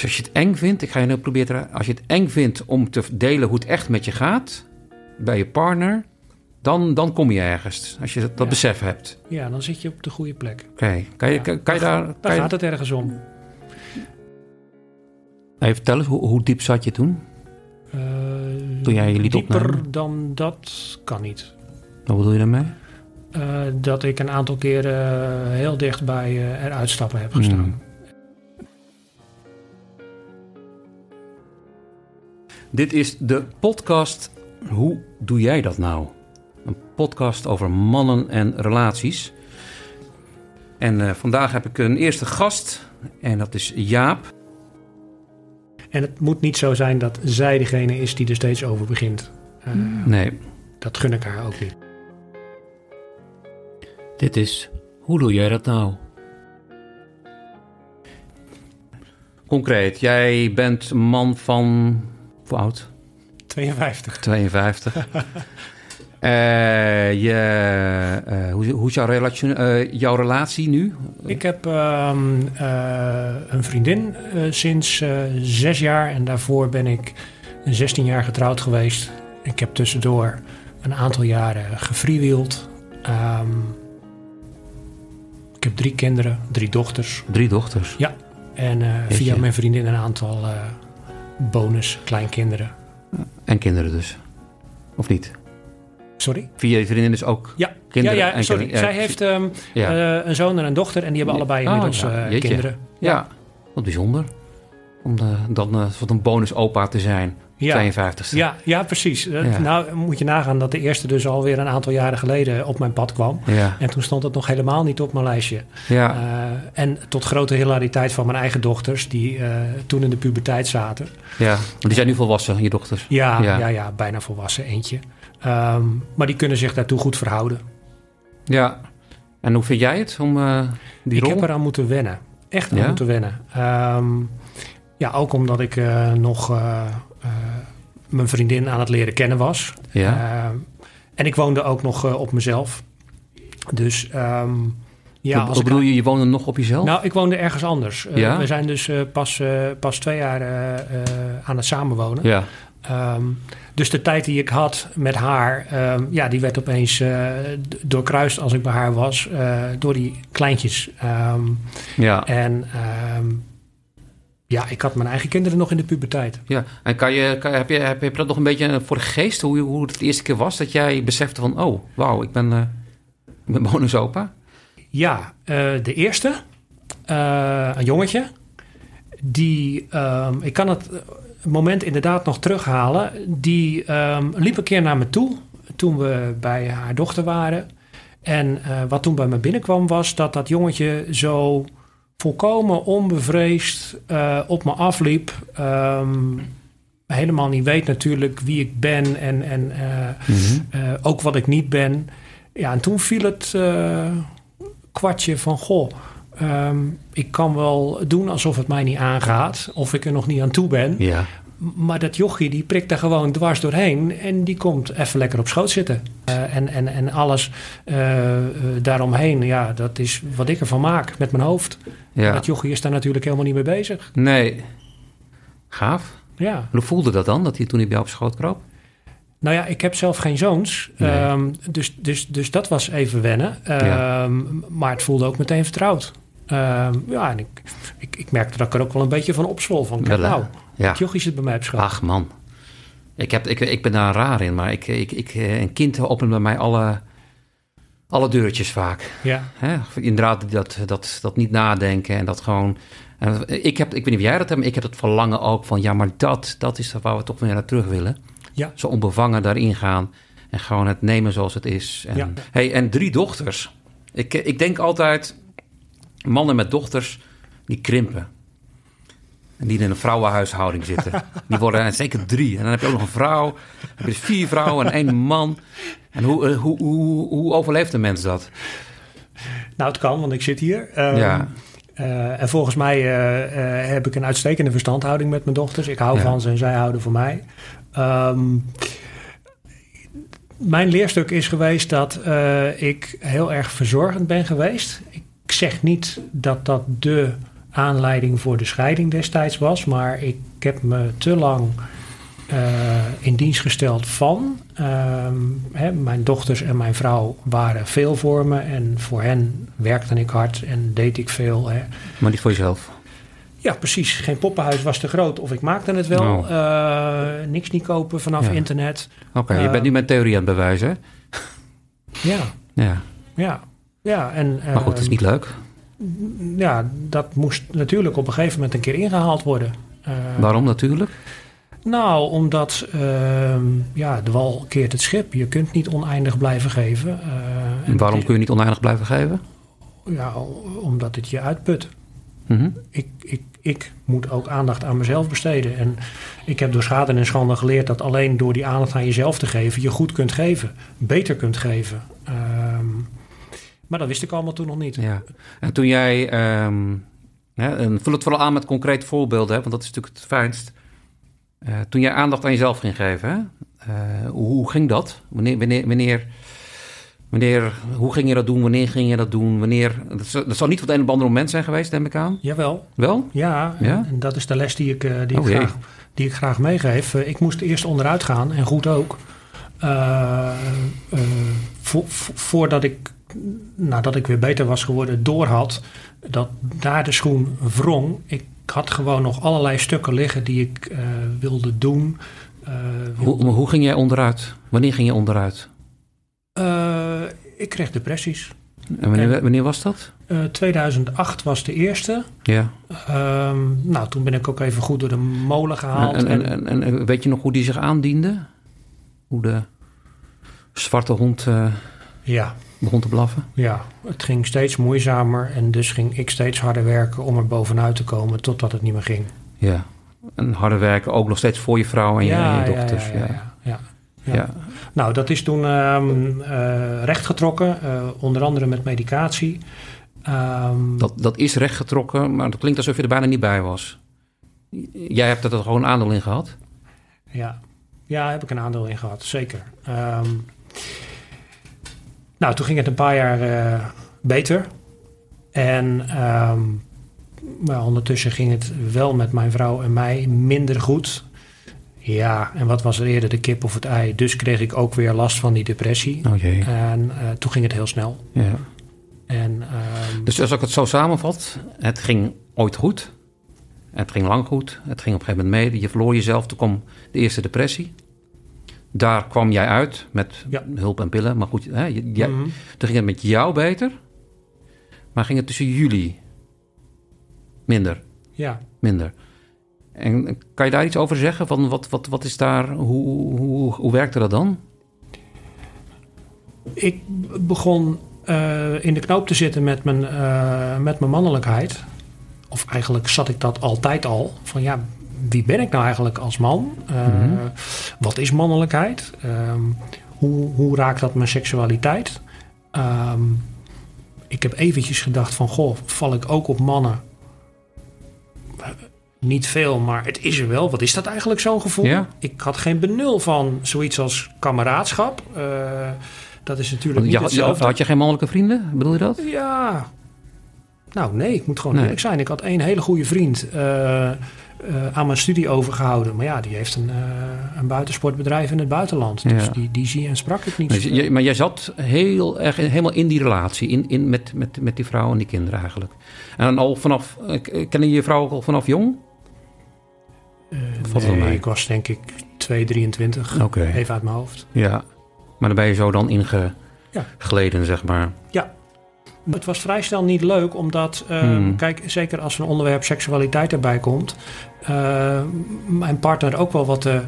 Dus als je het eng vindt, ik ga je nu proberen, als je het eng vindt om te delen hoe het echt met je gaat bij je partner, dan, dan kom je ergens. Als je dat, dat Ja. besef hebt. Ja, dan zit je op de goede plek. Oké, kan, je, Ja, kan, kan je daar. Kan Daar je, gaat het ergens om. even vertellen, hoe, hoe diep zat je toen? Eh, Toen jij je liet dieper dan dat kan niet. Wat bedoel je daarmee? Eh, dat ik een aantal keren eh, heel dicht bij eh, eruit stappen heb gestaan. Hmm. Dit is de podcast Hoe doe jij dat nou? Een podcast over mannen en relaties. En eh, vandaag heb ik een eerste gast en dat is Jaap. En het moet niet zo zijn dat zij degene is die er steeds over begint. Eh, Nee, Dat gun ik haar ook niet. dit is Hoe doe jij dat nou? Concreet, jij bent man van... Hoe oud? 52. 52. Eh, je, eh, hoe, hoe is jouw, relatie, eh, jouw relatie nu? Ik heb ehm, eh, een vriendin sinds zes jaar en daarvoor ben ik 16 jaar getrouwd geweest. Ik heb tussendoor een aantal jaren gefreewheeld. Ehm, ik heb drie kinderen, drie dochters. Drie dochters. En eh, Jeetje. via mijn vriendin een aantal bonus kleinkinderen. En kinderen dus. Of niet? Sorry? Via je vriendin dus ook Ja, kinderen ja, ja en sorry. kinderen. Zij heeft ehm, eh, een zoon en een dochter en die hebben allebei Oh, inmiddels ja. eh, kinderen. ja. wat bijzonder. Om de, dan eh, wat een bonus opa te zijn. Ja. 52ste. Ja, ja, precies. Eh, Ja. Nou moet je nagaan dat de eerste dus alweer een aantal jaren geleden op mijn pad kwam. Ja, En toen stond het nog helemaal niet op mijn lijstje. ja. Eh, en tot grote hilariteit van mijn eigen dochters, die eh, toen in de puberteit zaten. ja. Die zijn nu volwassen, je dochters. Ja, Ja. ja. ja, bijna volwassen eentje. Ehm, maar die kunnen zich daartoe goed verhouden. Ja. En hoe vind jij het om eh, die ik rol? heb eraan moeten wennen. Echt aan moeten wennen. Ehm, ja, ook omdat ik eh, nog eh, eh, mijn vriendin aan het leren kennen was. Ja. En ik woonde ook nog op mezelf. Dus ehm, ja, wat ik bedoel je, je woonde nog op jezelf? Nou, ik woonde ergens anders. Ja? We zijn dus pas, pas twee jaar aan het samenwonen. ja. Ehm, dus de tijd die ik had met haar, ehm, ja, die werd opeens d- doorkruist als ik bij haar was door die kleintjes. Ja. en ja, ik had mijn eigen kinderen nog in de puberteit. Ja, en kan je, kan, heb, je, heb je dat nog een beetje voor de geest, hoe, hoe het de eerste keer was dat jij besefte van, oh, wauw, ik ben, eh ik ben bonusopa? Ja, eh, de eerste, eh, een jongetje, die, ehm, ik kan het moment inderdaad nog terughalen, die ehm, liep een keer naar me toe toen we bij haar dochter waren. En eh, wat toen bij me binnenkwam was dat dat jongetje zo volkomen onbevreesd eh, op me afliep. Ehm, helemaal niet weet natuurlijk wie ik ben en, en eh, eh, ook wat ik niet ben. Ja, en toen viel het kwartje van, goh, ehm, ik kan wel doen alsof het mij niet aangaat, of ik er nog niet aan toe ben. Ja, Maar dat jochie, die prikt daar gewoon dwars doorheen en die komt even lekker op schoot zitten. Eh, en, en, en alles eh, eh, daaromheen, ja, dat is wat ik ervan maak met mijn hoofd. ja. Dat jochie is daar natuurlijk helemaal niet mee bezig. Nee. Gaaf. Ja. Hoe voelde dat dan, dat hij toen hij bij jou op schoot kroop? Nou ja, ik heb zelf geen zoons. Nee. Ehm, dus, dus, dus dat was even wennen. Ehm, Ja. Maar het voelde ook meteen vertrouwd. Ehm, ja, en ik, ik, ik merkte dat ik er ook wel een beetje van opzwol. Van, kijk nou, Ja. jochie zit bij mij op schoot. Ach man. Ik, heb, ik, ik ben daar raar in, maar ik, ik, ik, eh, een kind opent bij mij alle, alle deurtjes vaak. Ja, Hè? Inderdaad, dat, dat, dat niet nadenken en dat gewoon... en ik, heb, ik weet niet of jij dat hebt, maar ik heb het verlangen ook van... ja, maar dat, dat is waar we toch weer naar terug willen. Ja. Zo onbevangen daarin gaan en gewoon het nemen zoals het is. En, Ja. hey, en drie dochters. Ik, ik denk altijd, mannen met dochters, die krimpen. En die in een vrouwenhuishouding zitten. Die worden en zeker drie. En dan heb je ook nog een vrouw. Dan heb je dus vier vrouwen en één man. En hoe, eh, hoe, hoe, hoe overleeft een mens dat? nou het kan, want ik zit hier. Ehm, Ja. eh, en volgens mij eh, eh, heb ik een uitstekende verstandhouding met mijn dochters. Ik hou Ja. van ze en zij houden van mij. Ehm, mijn leerstuk is geweest dat eh, ik heel erg verzorgend ben geweest. Ik zeg niet dat dat de aanleiding voor de scheiding destijds was. Maar ik heb me te lang eh, in dienst gesteld van. ehm, hè, mijn dochters en mijn vrouw waren veel voor me. En voor hen werkte ik hard en deed ik veel. Hè. Maar niet voor jezelf. Ja, precies. Geen poppenhuis was te groot. Of ik maakte het wel. Oh. Eh, niks niet kopen vanaf Ja. internet. Oké, je Eh, bent nu mijn theorie aan het bewijzen. hè? Ja, Ja, ja. Ja, en, maar goed, het is ehm, niet leuk. Ja, dat moest natuurlijk op een gegeven moment een keer ingehaald worden. Eh, Waarom natuurlijk? Nou, omdat ehm, ja, de wal keert het schip. Je kunt niet oneindig blijven geven. Eh, en Waarom kun je niet oneindig blijven geven? Ja, omdat het je uitput. Mhm. Ik, ik, ik moet ook aandacht aan mezelf besteden. En ik heb door schade en schande geleerd dat alleen door die aandacht aan jezelf te geven, je goed kunt geven, beter kunt geven. Ehm, maar dat wist ik allemaal toen nog niet. Ja. En toen jij, ehm, hè, en vul het vooral aan met concrete voorbeelden, hè, want dat is natuurlijk het fijnst. Eh, toen jij aandacht aan jezelf ging geven, hè, eh, hoe, ging dat? Wanneer, wanneer, wanneer, wanneer, hoe ging je dat doen? Wanneer ging je dat doen? Wanneer, dat, zal- dat zal niet van het een op het andere moment zijn geweest, neem ik aan. Jawel, Wel? ja. Ja? en dat is de les die ik, eh, die Oh, ik, jee. graag, die ik graag meegeef. Ik moest eerst onderuit gaan en goed ook. Vo- vo- voordat ik, nadat ik weer beter was geworden, doorhad dat daar de schoen wrong. Ik had gewoon nog allerlei stukken liggen die ik eh, wilde doen. Eh, Hoe, hoe ging jij onderuit? Wanneer ging je onderuit? Eh, ik kreeg depressies. En wanneer, wanneer was dat? Eh, 2008 was de eerste. Ja. Ehm, nou, toen ben ik ook even goed door de molen gehaald. En, en, en- weet je nog hoe die zich aandiende? Hoe de zwarte hond ja, begon te blaffen? ja, het ging steeds moeizamer en dus ging ik steeds harder werken om er bovenuit te komen totdat het niet meer ging. Ja. En harder werken ook nog steeds voor je vrouw en je, en je dochters. Ja, Ja, ja, ja, ja. Ja. Nou, dat is toen ehm eh, rechtgetrokken, eh, onder andere met medicatie. Ehm, Dat, dat is rechtgetrokken, maar dat klinkt alsof je er bijna niet bij was. Jij hebt er gewoon aandeel in gehad. Ja, ja heb ik een aandeel in gehad, zeker. Ehm, nou, toen ging het een paar jaar eh, beter. En ehm, maar ondertussen ging het wel met mijn vrouw en mij minder goed. Ja, en wat was er eerder, de kip of het ei? Dus kreeg ik ook weer last van die depressie. Oh jee. En eh, toen ging het heel snel. Ja. En ehm, Dus als ik het zo samenvat, het ging ooit goed. Het ging lang goed. Het ging op een gegeven moment mee. Je verloor jezelf. Toen kwam de eerste depressie. Daar kwam jij uit met Ja. hulp en pillen. Maar goed, hè, jij- mhm. toen ging het met jou beter. Maar ging het tussen jullie minder? ja. Minder. En kan je daar iets over zeggen? Van wat, wat, wat is daar, hoe, hoe, hoe werkte dat dan? Ik begon eh, in de knoop te zitten met mijn, eh, met mijn mannelijkheid. Of eigenlijk zat ik dat altijd al. Van ja, wie ben ik nou eigenlijk als man? Eh, Mhm. Wat is mannelijkheid? Ehm, hoe, hoe raakt dat mijn seksualiteit? Ehm, ik heb eventjes gedacht van, goh, val ik ook op mannen? Eh, Niet veel, maar het is er wel. Wat is dat eigenlijk zo'n gevoel? Ja. Ik had geen benul van zoiets als kameraadschap. Eh, dat is natuurlijk niet had, je- hetzelfde. had je geen mannelijke vrienden? Bedoel je dat? Ja. Nou, nee, ik moet gewoon Nee. eerlijk zijn. Ik had één hele goede vriend eh, aan mijn studie overgehouden. Maar ja, die heeft een, eh, een buitensportbedrijf in het buitenland. Dus Ja. die, die zie en sprak ik niet. Dus je- maar jij zat heel erg helemaal in die relatie, in, in, met, met, met die vrouw en die kinderen eigenlijk. En dan al vanaf, eh, kennen je je vrouw ook al vanaf jong? Nee, ik was denk ik 2, 23. Oké. Even uit mijn hoofd. Ja. Maar dan ben je zo dan Ja. ingegleden, zeg maar. Het was vrij snel niet leuk, omdat, eh, Hmm. kijk, zeker als een onderwerp seksualiteit erbij komt, eh, mijn partner ook wel wat, eh, eh,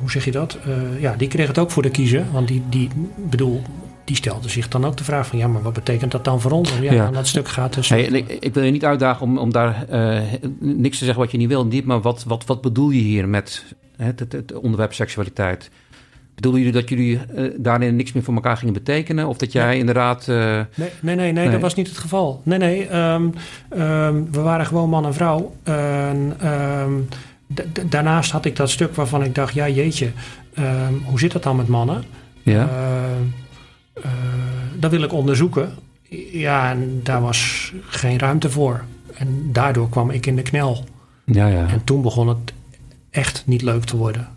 hoe zeg je dat? Eh, ja, die kreeg het ook voor de kiezen, want die, die, bedoel, die stelde zich dan ook de vraag van, ja, maar wat betekent dat dan voor ons? Ja, Ja. aan dat stuk gaat dus. Hey, ik, ik wil je niet uitdagen om, om daar niks te zeggen wat je niet wil, niet, maar wat, wat, wat bedoel je hier met hè, het, het onderwerp seksualiteit? Bedoelen jullie dat jullie eh, daarin niks meer voor elkaar gingen betekenen? Of dat jij inderdaad... eh, Nee, nee, nee, nee, Nee. dat was niet het geval. Nee, nee, ehm, ehm, we waren gewoon man en vrouw. En, ehm, daarnaast had ik dat stuk waarvan ik dacht, ja jeetje, hoe zit dat dan met mannen? ja? Eh, dat wil ik onderzoeken. Ja, en daar was geen ruimte voor. en daardoor kwam ik in de knel. Ja, ja. En toen begon het echt niet leuk te worden.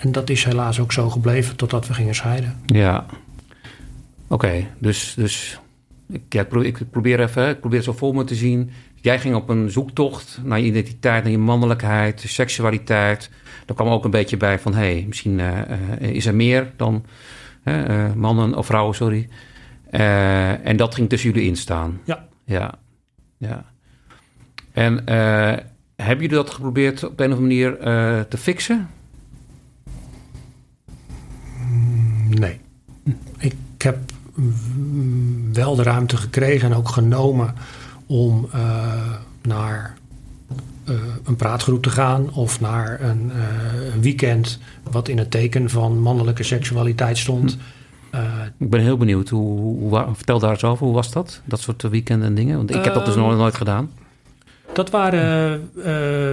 En dat is helaas ook zo gebleven totdat we gingen scheiden. Ja. Oké, dus, dus ik, ja, ik, probeer, even, ik probeer het zo voor me te zien. Jij ging op een zoektocht naar je identiteit, naar je mannelijkheid, seksualiteit. Daar kwam ook een beetje bij van, hé, hey, misschien uh, uh, is er meer dan uh, mannen of vrouwen, sorry. en dat ging tussen jullie instaan. Ja. Ja, ja. En hebben jullie dat geprobeerd op een of andere manier te fixen? Nee. Ik heb wel de ruimte gekregen en ook genomen om uh, naar uh, een praatgroep te gaan of naar een uh, weekend wat in het teken van mannelijke seksualiteit stond. Hm. ik ben heel benieuwd. Hoe, hoe, hoe, vertel daar eens over. Hoe was dat? Dat soort weekenden en dingen? Want ik heb dat dus nog nooit gedaan. Dat waren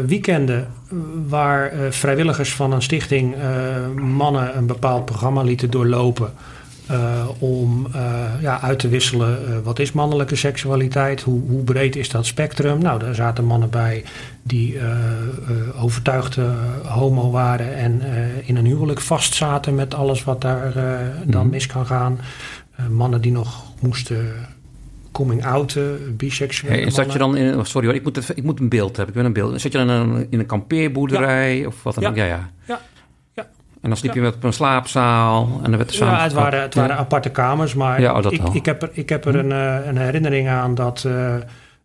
weekenden waar vrijwilligers van een stichting mannen een bepaald programma lieten doorlopen. Om ja, uit te wisselen wat is mannelijke seksualiteit, hoe, hoe, breed is dat spectrum. Nou, daar zaten mannen bij die overtuigd homo waren en in een huwelijk vastzaten met alles wat daar dan mm. mis kan gaan. mannen die nog moesten coming outen, biseksueel. Hey, en zat je dan in, sorry hoor, ik moet, ik moet een beeld hebben, ik wil een beeld. Zat je dan in een, in een kampeerboerderij ja. of wat dan ja. ook? Ja, ja. ja. En dan sliep je met op een slaapzaal en dan werd er samen... Ja, het waren, het waren aparte kamers, maar ja, oh, ik, ik, heb er, ik heb er een, uh, een herinnering aan dat uh,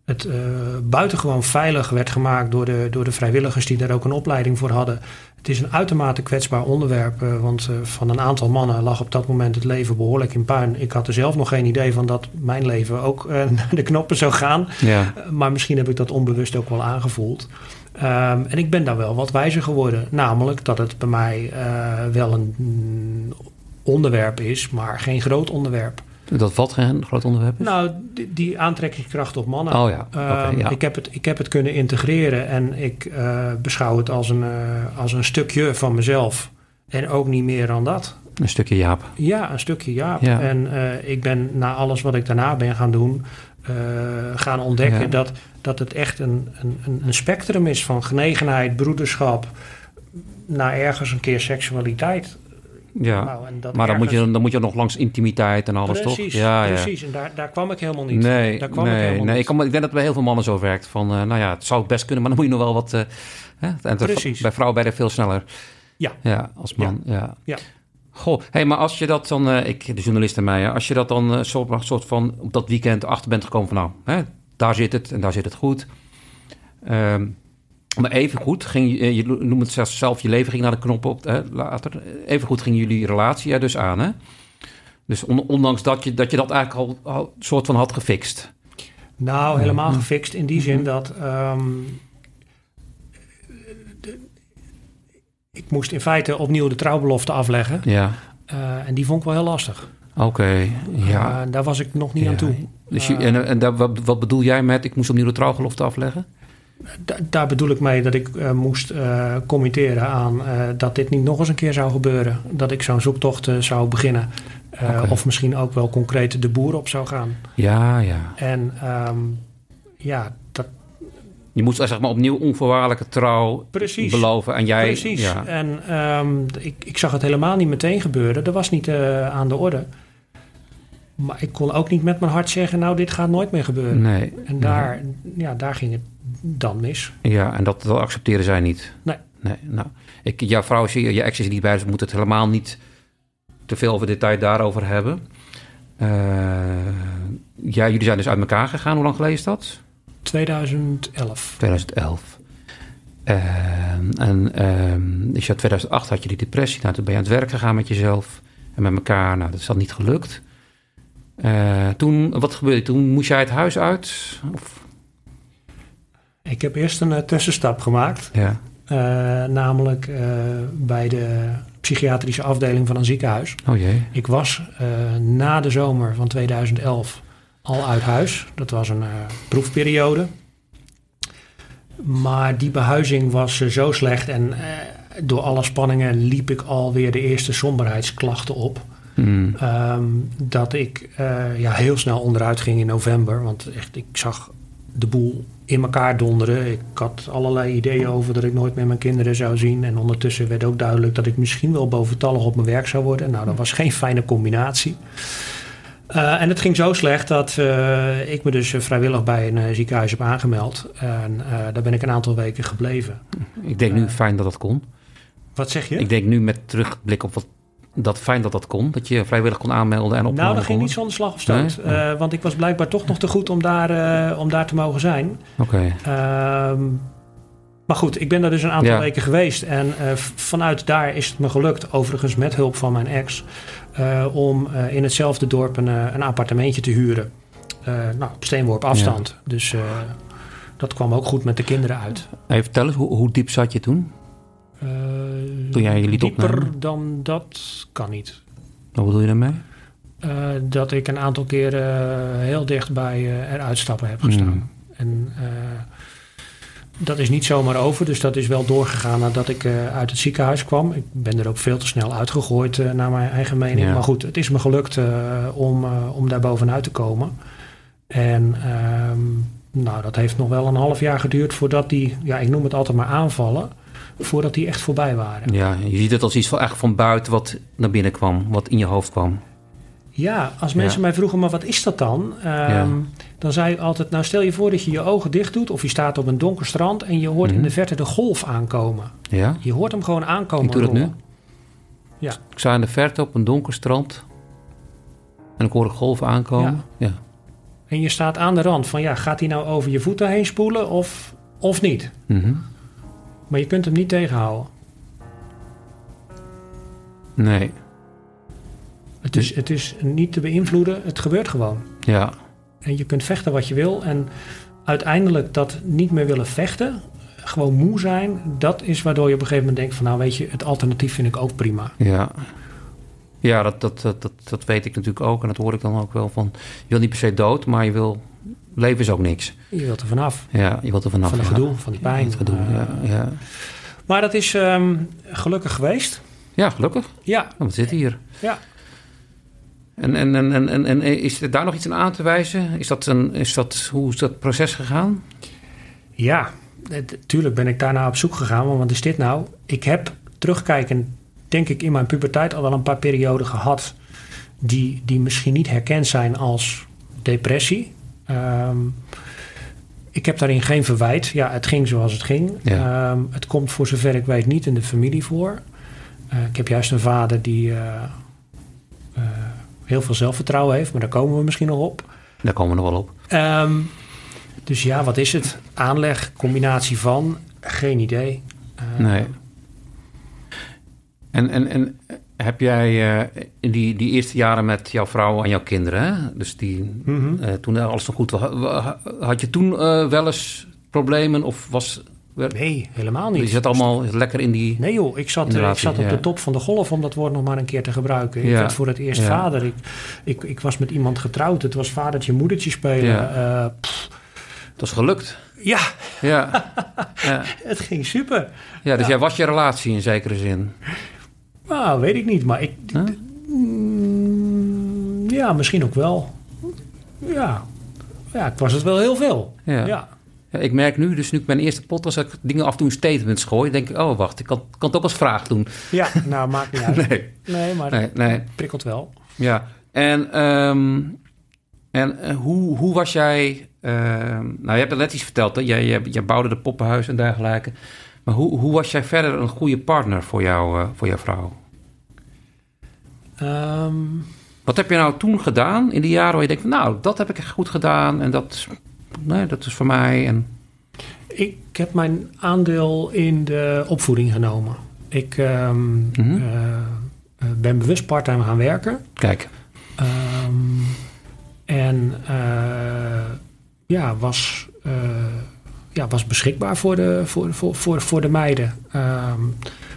het uh, buitengewoon veilig werd gemaakt door de, door de vrijwilligers die daar ook een opleiding voor hadden. Het is een uitermate kwetsbaar onderwerp, want van een aantal mannen lag op dat moment het leven behoorlijk in puin. Ik had er zelf nog geen idee van dat mijn leven ook naar de knoppen zou gaan. Ja. maar misschien heb ik dat onbewust ook wel aangevoeld. Um, en ik ben daar wel wat wijzer geworden. Namelijk dat het bij mij uh, wel een onderwerp is, maar geen groot onderwerp. Dat wat geen groot onderwerp is? Nou, die, die aantrekkingskracht op mannen. Oh ja. Um, okay, ja. Ik, heb het, ik heb het kunnen integreren en ik uh, beschouw het als een, uh, als een stukje van mezelf. En ook niet meer dan dat. Een stukje Jaap. Ja, een stukje Jaap. Ja. En ik ben na alles wat ik daarna ben gaan doen, gaan ontdekken Ja. dat dat het echt een, een, een spectrum is van genegenheid, broederschap, naar ergens een keer seksualiteit. Ja, Nou, en dat maar dan moet, je, dan moet je nog langs intimiteit en alles, precies, toch? Ja, ja. precies. En daar, daar kwam ik helemaal niet. Nee, daar kwam ik nee, helemaal nee. niet. Ik, kan, ik denk dat het bij heel veel mannen zo werkt. Van, eh, nou ja, het zou best kunnen, maar dan moet je nog wel wat... eh, hè? En Precies. Bij vrouwen ben je veel sneller. Ja. Ja, als man, ja. Ja. Goh, hey, maar als je dat dan... eh, ik, de journalist en mij, als je dat dan eh, soort, soort van op dat weekend achter bent gekomen van... Nou, hè, daar zit het en daar zit het goed. Ehm, maar even goed, ging, je- je noemt het zelfs zelf, je leven ging naar de knop op hè, later. Even goed ging jullie relatie er dus aan, hè? Dus on- ondanks dat je, dat je dat eigenlijk al, al soort van had gefixt. Nou, helemaal Mhm. gefixt in die zin dat. ehm, de- ik moest in feite opnieuw de trouwbelofte afleggen. Ja, eh, en die vond ik wel heel lastig. oké. ja. Eh, daar was ik nog niet Ja. aan toe. Dus je, en en daar, wat, wat bedoel jij met, ik moest opnieuw de trouwgelofte afleggen? Da- daar bedoel ik mee dat ik eh, moest eh, committeren aan eh, dat dit niet nog eens een keer zou gebeuren. Dat ik zo'n zoektocht zou beginnen. Of misschien ook wel concreet de boer op zou gaan. Ja, ja. En ehm, ja, dat Je moest zeg maar opnieuw onvoorwaardelijke trouw Precies. beloven. En jij, precies. Ja, En ehm, ik, ik zag het helemaal niet meteen gebeuren. Dat was niet aan de orde. Maar ik kon ook niet met mijn hart zeggen, nou, dit gaat nooit meer gebeuren. nee. En daar, ja, daar ging het dan mis. Ja, en dat, dat accepteren zij niet. Nee. Nee, nou. Ik, jouw vrouw is je ex is niet bij, dus we moeten het helemaal niet te veel over detail daarover hebben. Eh, ja, jullie zijn dus uit elkaar gegaan. Hoe lang geleden is dat? 2011. 2011. Eh, en ehm dus ja, 2008 had je die depressie. Nou, toen ben je aan het werk gegaan met jezelf en met elkaar. Nou, dat is dan niet gelukt. Eh, toen, wat gebeurde? Toen moest jij het huis uit? Of, Ik heb eerst een eh, tussenstap gemaakt. ja. eh, namelijk eh, bij de psychiatrische afdeling van een ziekenhuis. Oh jee. Ik was na de zomer van 2011 al uit huis. Dat was een proefperiode. Maar die behuizing was zo slecht en door alle spanningen liep ik alweer de eerste somberheidsklachten op. Hmm. Ehm, dat ik ja, heel snel onderuit ging in november. Want echt, ik zag de boel in elkaar donderen. Ik had allerlei ideeën over dat ik nooit meer mijn kinderen zou zien. En ondertussen werd ook duidelijk dat ik misschien wel boventallig op mijn werk zou worden. Nou, dat was geen fijne combinatie. Uh, en het ging zo slecht dat uh, ik me dus vrijwillig bij een uh, ziekenhuis heb aangemeld. En daar ben ik een aantal weken gebleven. Ik denk nu fijn dat dat kon. Wat zeg je? Ik denk nu met terugblik op wat dat fijn dat dat kon. Dat je vrijwillig kon aanmelden en op. Nou, dat ging niet zonder slag of stoot. Nee? Uh, want ik was blijkbaar toch nog te goed om daar, uh, om daar te mogen zijn. Oké. Okay. Uh, maar goed, ik ben daar dus een aantal ja. weken geweest. En uh, vanuit daar is het me gelukt, overigens met hulp van mijn ex... om in hetzelfde dorp een, een appartementje te huren. nou, op steenworp afstand. Ja. Dus dat kwam ook goed met de kinderen uit. Even vertellen, hoe, hoe diep zat je toen? Uh, Toen jij je liet dieper opnemen? dan dat kan niet. Wat bedoel je daarmee? Uh, dat ik een aantal keren heel dicht bij uh, eruit stappen heb gestaan. Mm. En dat is niet zomaar over, dus dat is wel doorgegaan nadat ik uit het ziekenhuis kwam. Ik ben er ook veel te snel uitgegooid naar mijn eigen mening. Ja. Maar goed, het is me gelukt om, om daar bovenuit te komen. En ehm, nou, dat heeft nog wel een half jaar geduurd voordat die, ja, ik noem het altijd maar aanvallen voordat die echt voorbij waren. Ja, je ziet het als iets van, eigenlijk van buiten wat naar binnen kwam, wat in je hoofd kwam. Ja, als mensen Ja. mij vroegen, maar wat is dat dan? Um, Ja. Dan zei ik altijd, nou stel je voor dat je je ogen dicht doet... of je staat op een donker strand en je hoort Mhm. in de verte de golf aankomen. Ja? Je hoort hem gewoon aankomen. Ik doe dat nu. Ja. Ik sta in de verte op een donker strand. En ik hoor de golven aankomen. Ja. En je staat aan de rand van, ja, gaat hij nou over je voeten heen spoelen of, of niet? Mhm. Maar je kunt hem niet tegenhouden. Nee. Het is, het is niet te beïnvloeden, het gebeurt gewoon. Ja. En je kunt vechten wat je wil. En uiteindelijk dat niet meer willen vechten, gewoon moe zijn, dat is waardoor je op een gegeven moment denkt van nou weet je, het alternatief vind ik ook prima. Ja. Ja, dat, dat, dat, dat, dat weet ik natuurlijk ook. En dat hoor ik dan ook wel van... Je wil niet per se dood, maar je wil... Leven is ook niks. Je wilt er vanaf. Ja, je wilt er vanaf. van het ja. gedoe, van die pijn. Het gedoe, Eh, ja, ja. Maar dat is ehm, gelukkig geweest. ja, gelukkig. Ja, Want we zitten hier. ja. En, en, en, en, en, en is er daar nog iets aan aan te wijzen? Is dat een, is dat, hoe is dat proces gegaan? Ja, natuurlijk ben ik daarna op zoek gegaan. Want wat is dit nou? Ik heb terugkijkend, denk ik, in mijn puberteit al wel een paar perioden gehad. Die, die misschien niet herkend zijn als depressie. Ehm, ik heb daarin geen verwijt. Ja, het ging zoals het ging. Ja. Ehm, het komt voor zover ik weet niet in de familie voor. Eh, ik heb juist een vader die eh, eh, heel veel zelfvertrouwen heeft. Maar daar komen we misschien nog op. Daar komen we nog wel op. Ehm, dus ja, wat is het? Aanleg, combinatie van? Geen idee. Nee. En, en, en heb jij eh, in die, die eerste jaren met jouw vrouw en jouw kinderen, hè? dus die, mhm. eh, toen alles nog goed was, ha- had je toen eh, wel eens problemen of was... Nee, helemaal Je niet. zat allemaal lekker in die... Nee joh, ik zat, ik zat op ja. de top van de golf om dat woord nog maar een keer te gebruiken. Ik Ja. werd voor het eerst Ja. vader. Ik, ik, ik was met iemand getrouwd. Het was vadertje, moedertje spelen. Dat is gelukt. ja, Ja, ja. het ging super. ja dus Ja. jij was je relatie in zekere zin. Nou, weet ik niet, maar ik... Huh? Mm, ja, misschien ook wel. Ja. ja, ik was het wel heel veel. Ja. ja. Ja, ik merk nu, dus nu ik mijn eerste podcast, dat ik dingen af en toe in statements gooi, denk ik, oh wacht, ik kan, kan het ook als vraag doen. Ja, nou, maakt niet uit. Nee, Nee, maar nee, het nee. prikkelt wel. Ja, en, ehm, en eh, hoe, hoe was jij... ehm, nou, je hebt er net iets verteld, hè? Jij, jij, jij bouwde de poppenhuis en dergelijke. Maar hoe, hoe was jij verder een goede partner voor, jou, eh, voor jouw vrouw? Ehm, Wat heb je nou toen gedaan in die jaren waar je denkt... nou, dat heb ik echt goed gedaan en dat, nee, dat is voor mij. En, ik heb mijn aandeel in de opvoeding genomen. Ik ehm, Mhm. eh, eh, ben bewust parttime gaan werken. kijk, Ehm, en eh, ja, was, ja, was beschikbaar voor de, voor, voor, voor, voor de meiden.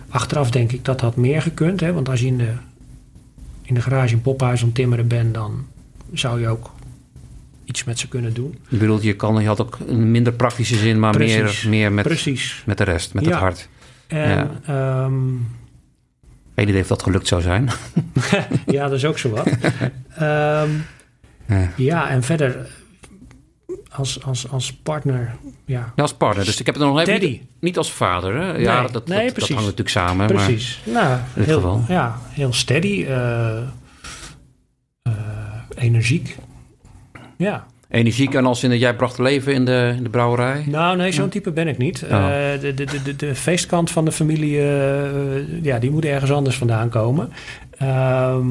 Achteraf denk ik dat had meer gekund. Hè? Want als je in de, in de garage in Pophuis aan timmeren bent... dan zou je ook iets met ze kunnen doen. je bedoelt, je, kan, je had ook een minder praktische zin, maar meer, Precies. meer met, Precies. met de rest, met Ja. het hart. En Geen idee of dat gelukt zou zijn. ja, dat is ook zo wat. Ehm, Ja. Ja, en verder, als, als, als partner, ja. Ja, als partner. Dus ik heb het nog even niet, niet als vader. Hè? Ja, Nee, dat, nee, dat, dat hangt natuurlijk samen. Precies. nou, dit heel, geval. Ja, heel steady. eh, eh, energiek. Ja. Maar energiek en als in het, jij bracht leven in de, in de brouwerij. Nou, nee, zo'n type ben ik niet. Oh. Eh, de, de, de, de, de feestkant van de familie, ja, die moet ergens anders vandaan komen. Ehm,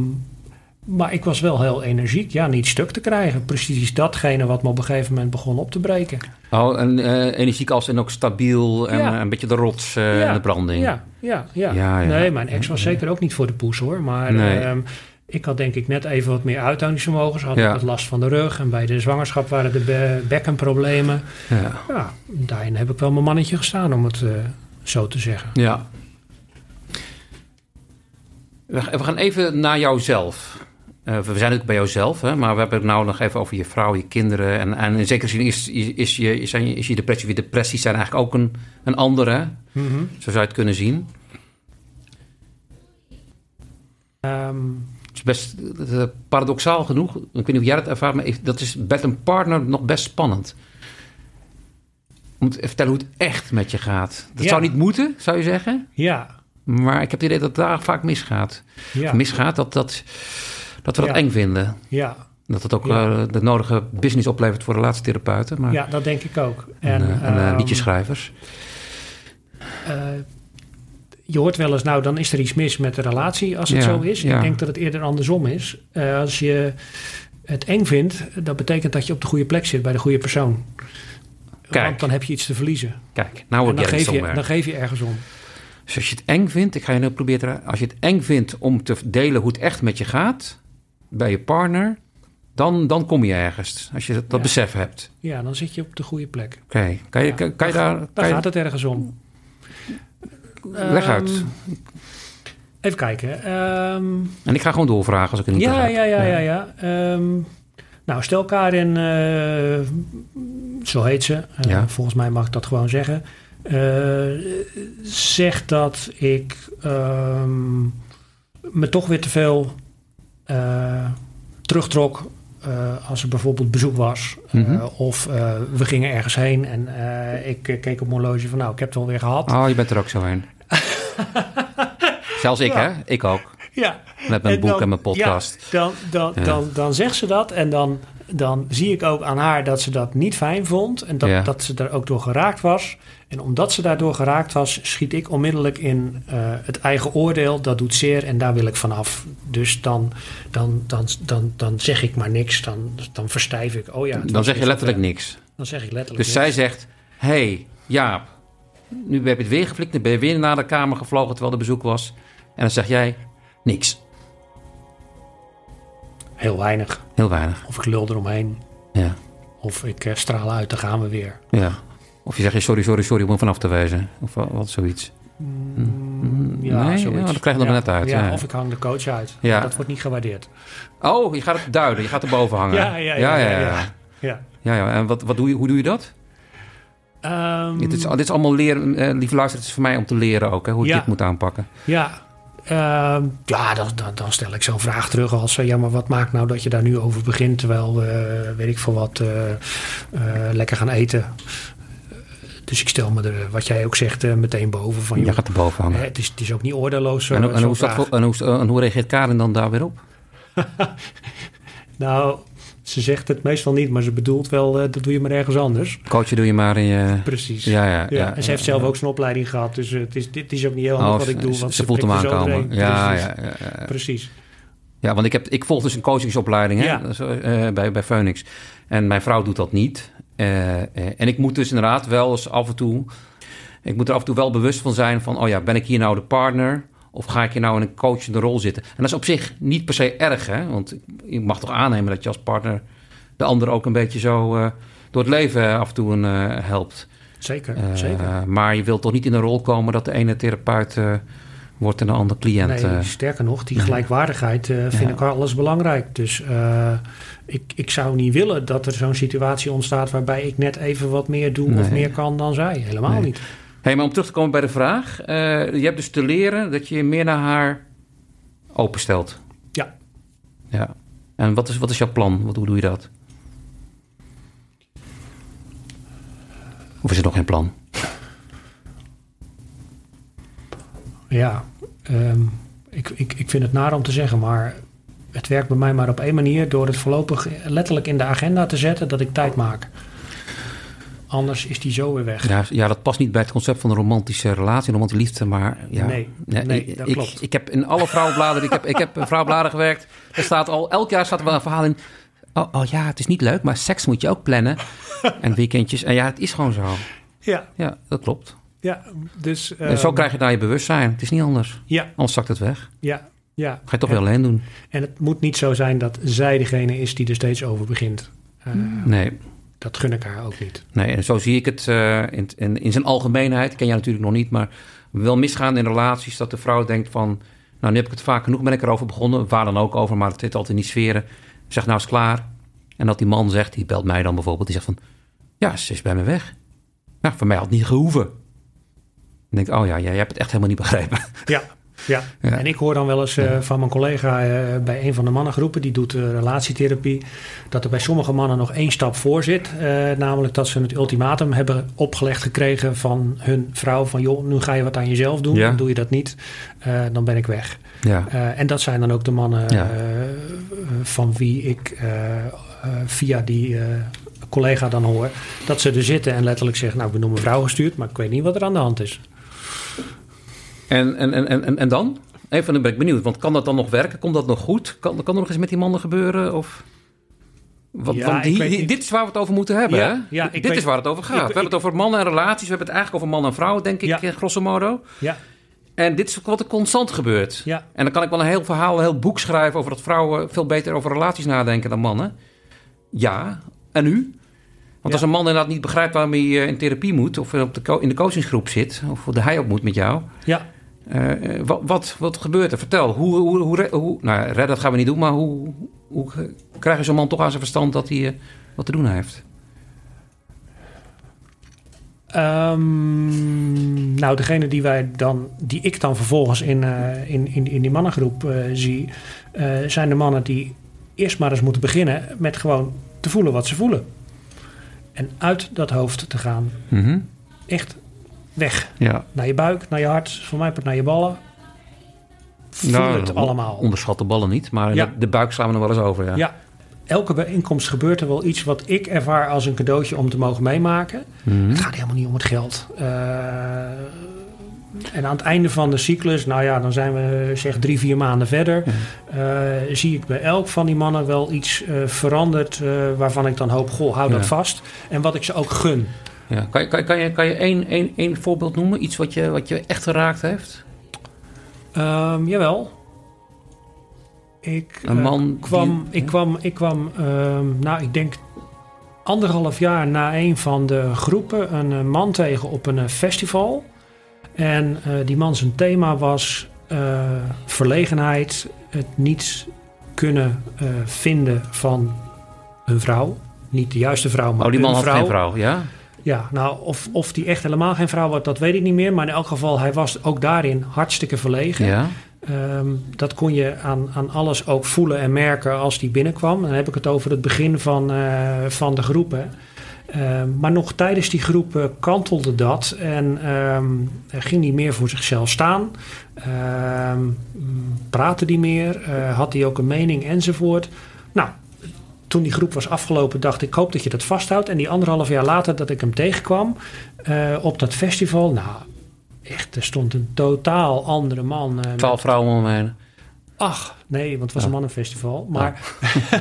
maar ik was wel heel energiek. Ja, niet stuk te krijgen. Precies datgene wat me op een gegeven moment begon op te breken. Oh, en eh, energiek als en ook stabiel en Ja. eh, een beetje de rots eh, Ja. en de branding. Ja, ja, ja. Ja, ja. Nee, mijn ex was zeker ook niet voor de poes hoor. Maar Nee. ehm, ik had denk ik net even wat meer uithoudingsvermogen. Ze had wat last van de rug. En bij de zwangerschap waren de be- bekkenproblemen. Ja. Ja, daarin heb ik wel mijn mannetje gestaan om het zo te zeggen. Ja. We, we gaan even naar jouzelf. Eh, we zijn natuurlijk bij jouzelf, hè, maar we hebben het nou nog even over je vrouw, je kinderen. En, en in zekere zin is, is, is je, je- is je depressie, je depressies zijn eigenlijk ook een, een andere. Mhm. Zo zou je het kunnen zien. Ehm, Het is best eh, paradoxaal genoeg. Ik weet niet of jij dat ervaart, maar dat is met een partner nog best spannend. Om te vertellen hoe het echt met je gaat. Dat Ja. zou niet moeten, zou je zeggen. ja, Maar ik heb het idee dat het daar vaak misgaat. ja, Of misgaat, dat, dat, dat we dat Ja. eng vinden. ja, Dat het ook Ja. eh, de nodige business oplevert voor relatietherapeuten. Maar, ja, dat denk ik ook. en, eh, en eh, ehm, liedjeschrijvers. eh, je hoort wel eens, nou, dan is er iets mis met de relatie als het zo is. Ik denk dat het eerder andersom is. Als je het eng vindt, dat betekent dat je op de goede plek zit bij de goede persoon. Kijk. Want dan heb je iets te verliezen. Kijk, nou en dan geef, je, dan geef je ergens om. Dus als je het eng vindt, ik ga je nu proberen. Als je het eng vindt om te delen hoe het echt met je gaat bij je partner, dan, dan kom je ergens. Als je dat, dat Ja. besef hebt. Ja, dan zit je op de goede plek. Oké, kan, je, Ja. kan, kan je daar. Kan Daar je, gaat het ergens om. leg uit. Ehm, Even kijken. Ehm, En ik ga gewoon doorvragen als ik het niet ja, ja, ja, ja, ja. Ehm, nou, stel Karin, eh, zo heet ze. Eh, Ja. Volgens mij mag ik dat gewoon zeggen. Eh, zegt dat ik me toch weer te veel eh, terugtrok. eh, als er bijvoorbeeld bezoek was. Eh, Mhm. Of we gingen ergens heen en ik keek op mijn horloge van nou, ik heb het alweer gehad. Oh, je bent er ook zo heen. Zelfs ik, Ja. hè? Ik ook. Ja, Met mijn En boek dan- en mijn podcast. Ja, dan, dan, Ja. Dan, dan zegt ze dat en dan, dan zie ik ook aan haar dat ze dat niet fijn vond en dat, Ja. dat ze er ook door geraakt was. En omdat ze daardoor geraakt was, schiet ik onmiddellijk in eh, het eigen oordeel. Dat doet zeer en daar wil ik vanaf. Dus dan, dan, dan, dan, dan zeg ik maar niks. Dan, dan verstijf ik. Oh ja, Dan zeg je weer letterlijk zover. niks. Dan zeg ik letterlijk Dus zij zegt: hey, Jaap, nu heb je het weer geflikt. Dan ben je weer naar de kamer gevlogen terwijl er bezoek was. En dan zeg jij: niks. Heel weinig. Heel weinig. Of ik lul eromheen. Ja. Of ik eh, straal uit, dan gaan we weer. ja. Of je zegt: sorry, sorry, sorry om er vanaf te wijzen. Of wat, zoiets. Mm, ja, Nee, zoiets. ja, dat krijg je er net uit, Ja, ja. Of ik hang de coach uit. Ja. Dat wordt niet gewaardeerd. Oh, je gaat het duiden. Je gaat erboven hangen. Ja, ja, ja, ja, ja. ja. Ja. Ja, ja. En wat, wat doe je, hoe doe je dat? Ehm, dit, is, dit is allemaal leren, eh, lieve luisteraars, het is voor mij om te leren ook, hè, hoe ik dit moet aanpakken. Ja, Ehm, ja dan, dan, dan stel ik zo'n vraag terug als... eh, ja, maar wat maakt nou dat je daar nu over begint... terwijl we, weet ik veel wat, eh, eh, lekker gaan eten. Dus ik stel me er, wat jij ook zegt, eh, meteen boven. Van, Jij joh, gaat erboven hangen. hè, het, is, het is ook niet oordeelloos. zo- en, en, zo'n hoe is dat vraag. voor- en, hoe, en hoe reageert Karin dan daar weer op? Nou, ze zegt het meestal niet, maar ze bedoelt wel... eh, dat doe je maar ergens anders. Coachen doe je maar in je... Precies. Ja, ja, Ja, ja. en ze heeft zelf ook zijn opleiding gehad. Dus eh, het is, dit is ook niet heel handig Oh, wat ik doe. ze, Want ze voelt hem zo aankomen. Ja, ja, ja. Precies. Ja, want ik, heb, ik volg dus een coachingsopleiding hè, Ja. dus, eh, bij, bij Phoenix. En mijn vrouw doet dat niet. En ik moet dus inderdaad wel eens af en toe... Ik moet er af en toe wel bewust van zijn van... oh ja, ben ik hier nou de partner... of ga ik hier nou in een coachende rol zitten? En dat is op zich niet per se erg, hè? Want je mag toch aannemen dat je als partner... de ander ook een beetje zo eh, door het leven af en toe een, eh, helpt. Zeker, Eh, zeker. Maar je wilt toch niet in een rol komen... dat de ene therapeut wordt en de andere cliënt. Nee, sterker nog, die gelijkwaardigheid vind Ja. ik alles belangrijk. Dus ik, ik zou niet willen dat er zo'n situatie ontstaat waarbij ik net even wat meer doe of meer kan dan zij. Helemaal Nee. niet. Hey, maar om terug te komen bij de vraag. eh, je hebt dus te leren dat je je meer naar haar openstelt. Ja. Ja. En wat is, wat is jouw plan? Wat, hoe doe je dat? is het nog geen plan? Ja, ehm, ik, ik, ik vind het naar om te zeggen, maar het werkt bij mij maar op één manier door het voorlopig letterlijk in de agenda te zetten dat ik tijd maak. Anders is die zo weer weg. Ja, ja, dat past niet bij het concept van een romantische relatie, romantische liefde. Maar ja, Nee, nee, ik, dat klopt. Ik heb in alle vrouwenbladen, ik heb, ik heb in vrouwenbladen gewerkt. Er staat al, elk jaar staat er wel een verhaal in. Oh, oh ja, het is niet leuk, maar seks moet je ook plannen. en weekendjes. En ja, het is gewoon zo. Ja, Ja, dat klopt. ja dus... en zo ehm, krijg je naar je bewustzijn. Het is niet anders. Ja, Anders zakt het weg. ja, ja. Ga je toch en, wel alleen doen. En het moet niet zo zijn dat zij degene is die er steeds over begint. Eh, Nee. Dat gun ik haar ook niet. Nee, en zo zie ik het eh, in, in, in zijn algemeenheid. Ken jij natuurlijk nog niet, maar wel misgaan in relaties dat de vrouw denkt van... Nou, nu heb ik het vaak genoeg, ben ik erover begonnen. Waar dan ook over, maar het zit altijd in die sferen. Zeg, nou is het klaar. En dat die man zegt, die belt mij dan bijvoorbeeld, die zegt van... Ja, ze is bij me weg. Nou, voor mij had het niet gehoeven. Dan denk oh ja, jij hebt het echt helemaal niet begrepen. Ja, ja. Ja. En ik hoor dan wel eens eh, van mijn collega eh, bij een van de mannengroepen, die doet eh, relatietherapie, dat er bij sommige mannen nog één stap voor zit. namelijk dat ze het ultimatum hebben opgelegd gekregen van hun vrouw: van joh, nu ga je wat aan jezelf doen. Ja. En doe je dat niet, dan ben ik weg. Ja, en dat zijn dan ook de mannen van wie ik via die collega dan hoor dat ze er zitten en letterlijk zeggen: Nou, ik ben door mijn vrouw gestuurd, maar ik weet niet wat er aan de hand is. En, en, en, en, en dan? Even, dan ben ik benieuwd, want kan dat dan nog werken? Komt dat nog goed? Kan, kan er nog eens met die mannen gebeuren? Of... Want, Ja, want ik die- weet die- niet. dit is waar we het over moeten hebben, Ja, hè? ja, ik dit weet- is waar het over gaat. ik- we hebben het over mannen en relaties. We hebben het eigenlijk over man en vrouw, denk ik, eh, grosso modo. Ja, En dit is wat er constant gebeurt. ja. En dan kan ik wel een heel verhaal, een heel boek schrijven... over dat vrouwen veel beter over relaties nadenken dan mannen. Ja, en u? Want als een man inderdaad niet begrijpt waarom hij eh, in therapie moet... of op de in de coachingsgroep zit, of de hij ook moet met jou... ja. Eh, eh, wat, wat, wat gebeurt er? Vertel. Hoe, hoe, hoe, nou, redden dat gaan we niet doen, maar hoe, hoe krijg je zo'n man toch aan zijn verstand dat hij eh, wat te doen heeft? Ehm, nou, degene die, wij dan, die ik dan vervolgens in, in, in, in die mannengroep zie, zijn de mannen die eerst maar eens moeten beginnen met gewoon te voelen wat ze voelen. En uit dat hoofd te gaan. Mhm. Echt weg. Ja. Naar je buik, naar je hart, voor mij naar je ballen. Voel Nou, het allemaal. Onderschat de ballen niet, maar Ja. de, de buik slaan we nog wel eens over. Ja. Ja. Elke bijeenkomst gebeurt er wel iets wat ik ervaar als een cadeautje om te mogen meemaken. Mhm. Het gaat helemaal niet om het geld. Eh, en aan het einde van de cyclus, nou ja, dan zijn we zeg drie, vier maanden verder. eh, zie ik bij elk van die mannen wel iets eh, veranderd waarvan ik dan hoop, goh, hou dat vast. En wat ik ze ook gun. Ja. Kan, je, kan, kan je, kan je één, één, één voorbeeld noemen? Iets wat je, wat je echt geraakt heeft? Ehm, jawel. Ik, Een eh, man kwam, die- ik kwam, ik kwam ehm, nou ik denk anderhalf jaar na een van de groepen een eh, man tegen op een eh, festival. En die man zijn thema was verlegenheid, het niet kunnen vinden van een vrouw. Niet de juiste vrouw, maar Oh, die man een had geen vrouw, ja? Ja, nou, of, of die echt helemaal geen vrouw was, dat weet ik niet meer. Maar in elk geval, hij was ook daarin hartstikke verlegen. Ja. Ehm, dat kon je aan, aan alles ook voelen en merken als die binnenkwam. Dan heb ik het over het begin van, eh, van de groepen. Ehm, maar nog tijdens die groep kantelde dat en ehm, ging hij meer voor zichzelf staan. Praatte hij meer, eh, had hij ook een mening enzovoort. Nou, toen die groep was afgelopen, dacht ik, ik hoop dat je dat vasthoudt. En die anderhalf jaar later dat ik hem tegenkwam eh, op dat festival, nou, echt, er stond een totaal andere man. met- Twaalf vrouwen. Ach, nee, want het was Ja. een mannenfestival. Maar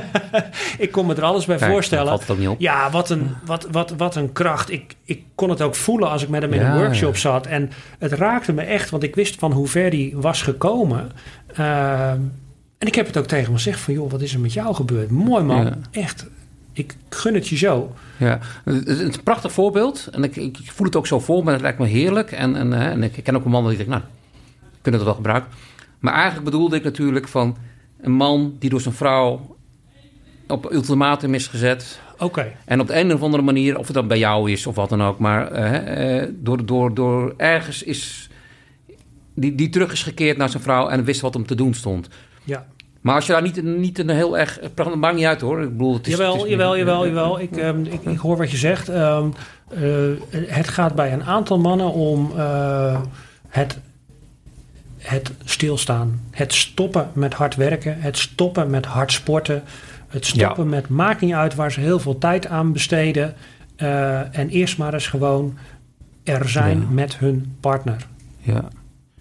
ik kon me er alles bij Kijk, voorstellen. het ook niet op. Ja, wat een, wat, wat, wat een kracht. Ik, ik kon het ook voelen als ik met hem in Ja, een workshop zat. En het raakte me echt, want ik wist van hoe ver die was gekomen. Ehm, en ik heb het ook tegen hem gezegd van... joh, wat is er met jou gebeurd? Mooi man, Ja. echt. Ik gun het je zo. Ja, het is een prachtig voorbeeld. En ik, ik voel het ook zo voor me. Het lijkt me heerlijk. En, en, hè, en ik ken ook een man dat ik denk, nou, we kunnen het wel gebruiken. Maar eigenlijk bedoelde ik natuurlijk van een man die door zijn vrouw op ultimatum is gezet. Oké, En op de een of andere manier, of het dan bij jou is of wat dan ook, maar eh, eh, door, door, door ergens is. Die, die terug is gekeerd naar zijn vrouw en wist wat hem te doen stond. Ja. Maar als je daar niet, niet een heel erg... Het maakt niet uit hoor. Ik bedoel, het is, jawel, het is- jawel, jawel, jawel. Ik, ehm, ik, ik hoor wat je zegt. Ehm, eh, het gaat bij een aantal mannen om eh, het, het stilstaan. Het stoppen met hard werken. Het stoppen met hard sporten. Het stoppen met maakt niet uit waar ze heel veel tijd aan besteden. Eh, en eerst maar eens gewoon er zijn Ja. met hun partner. Ja,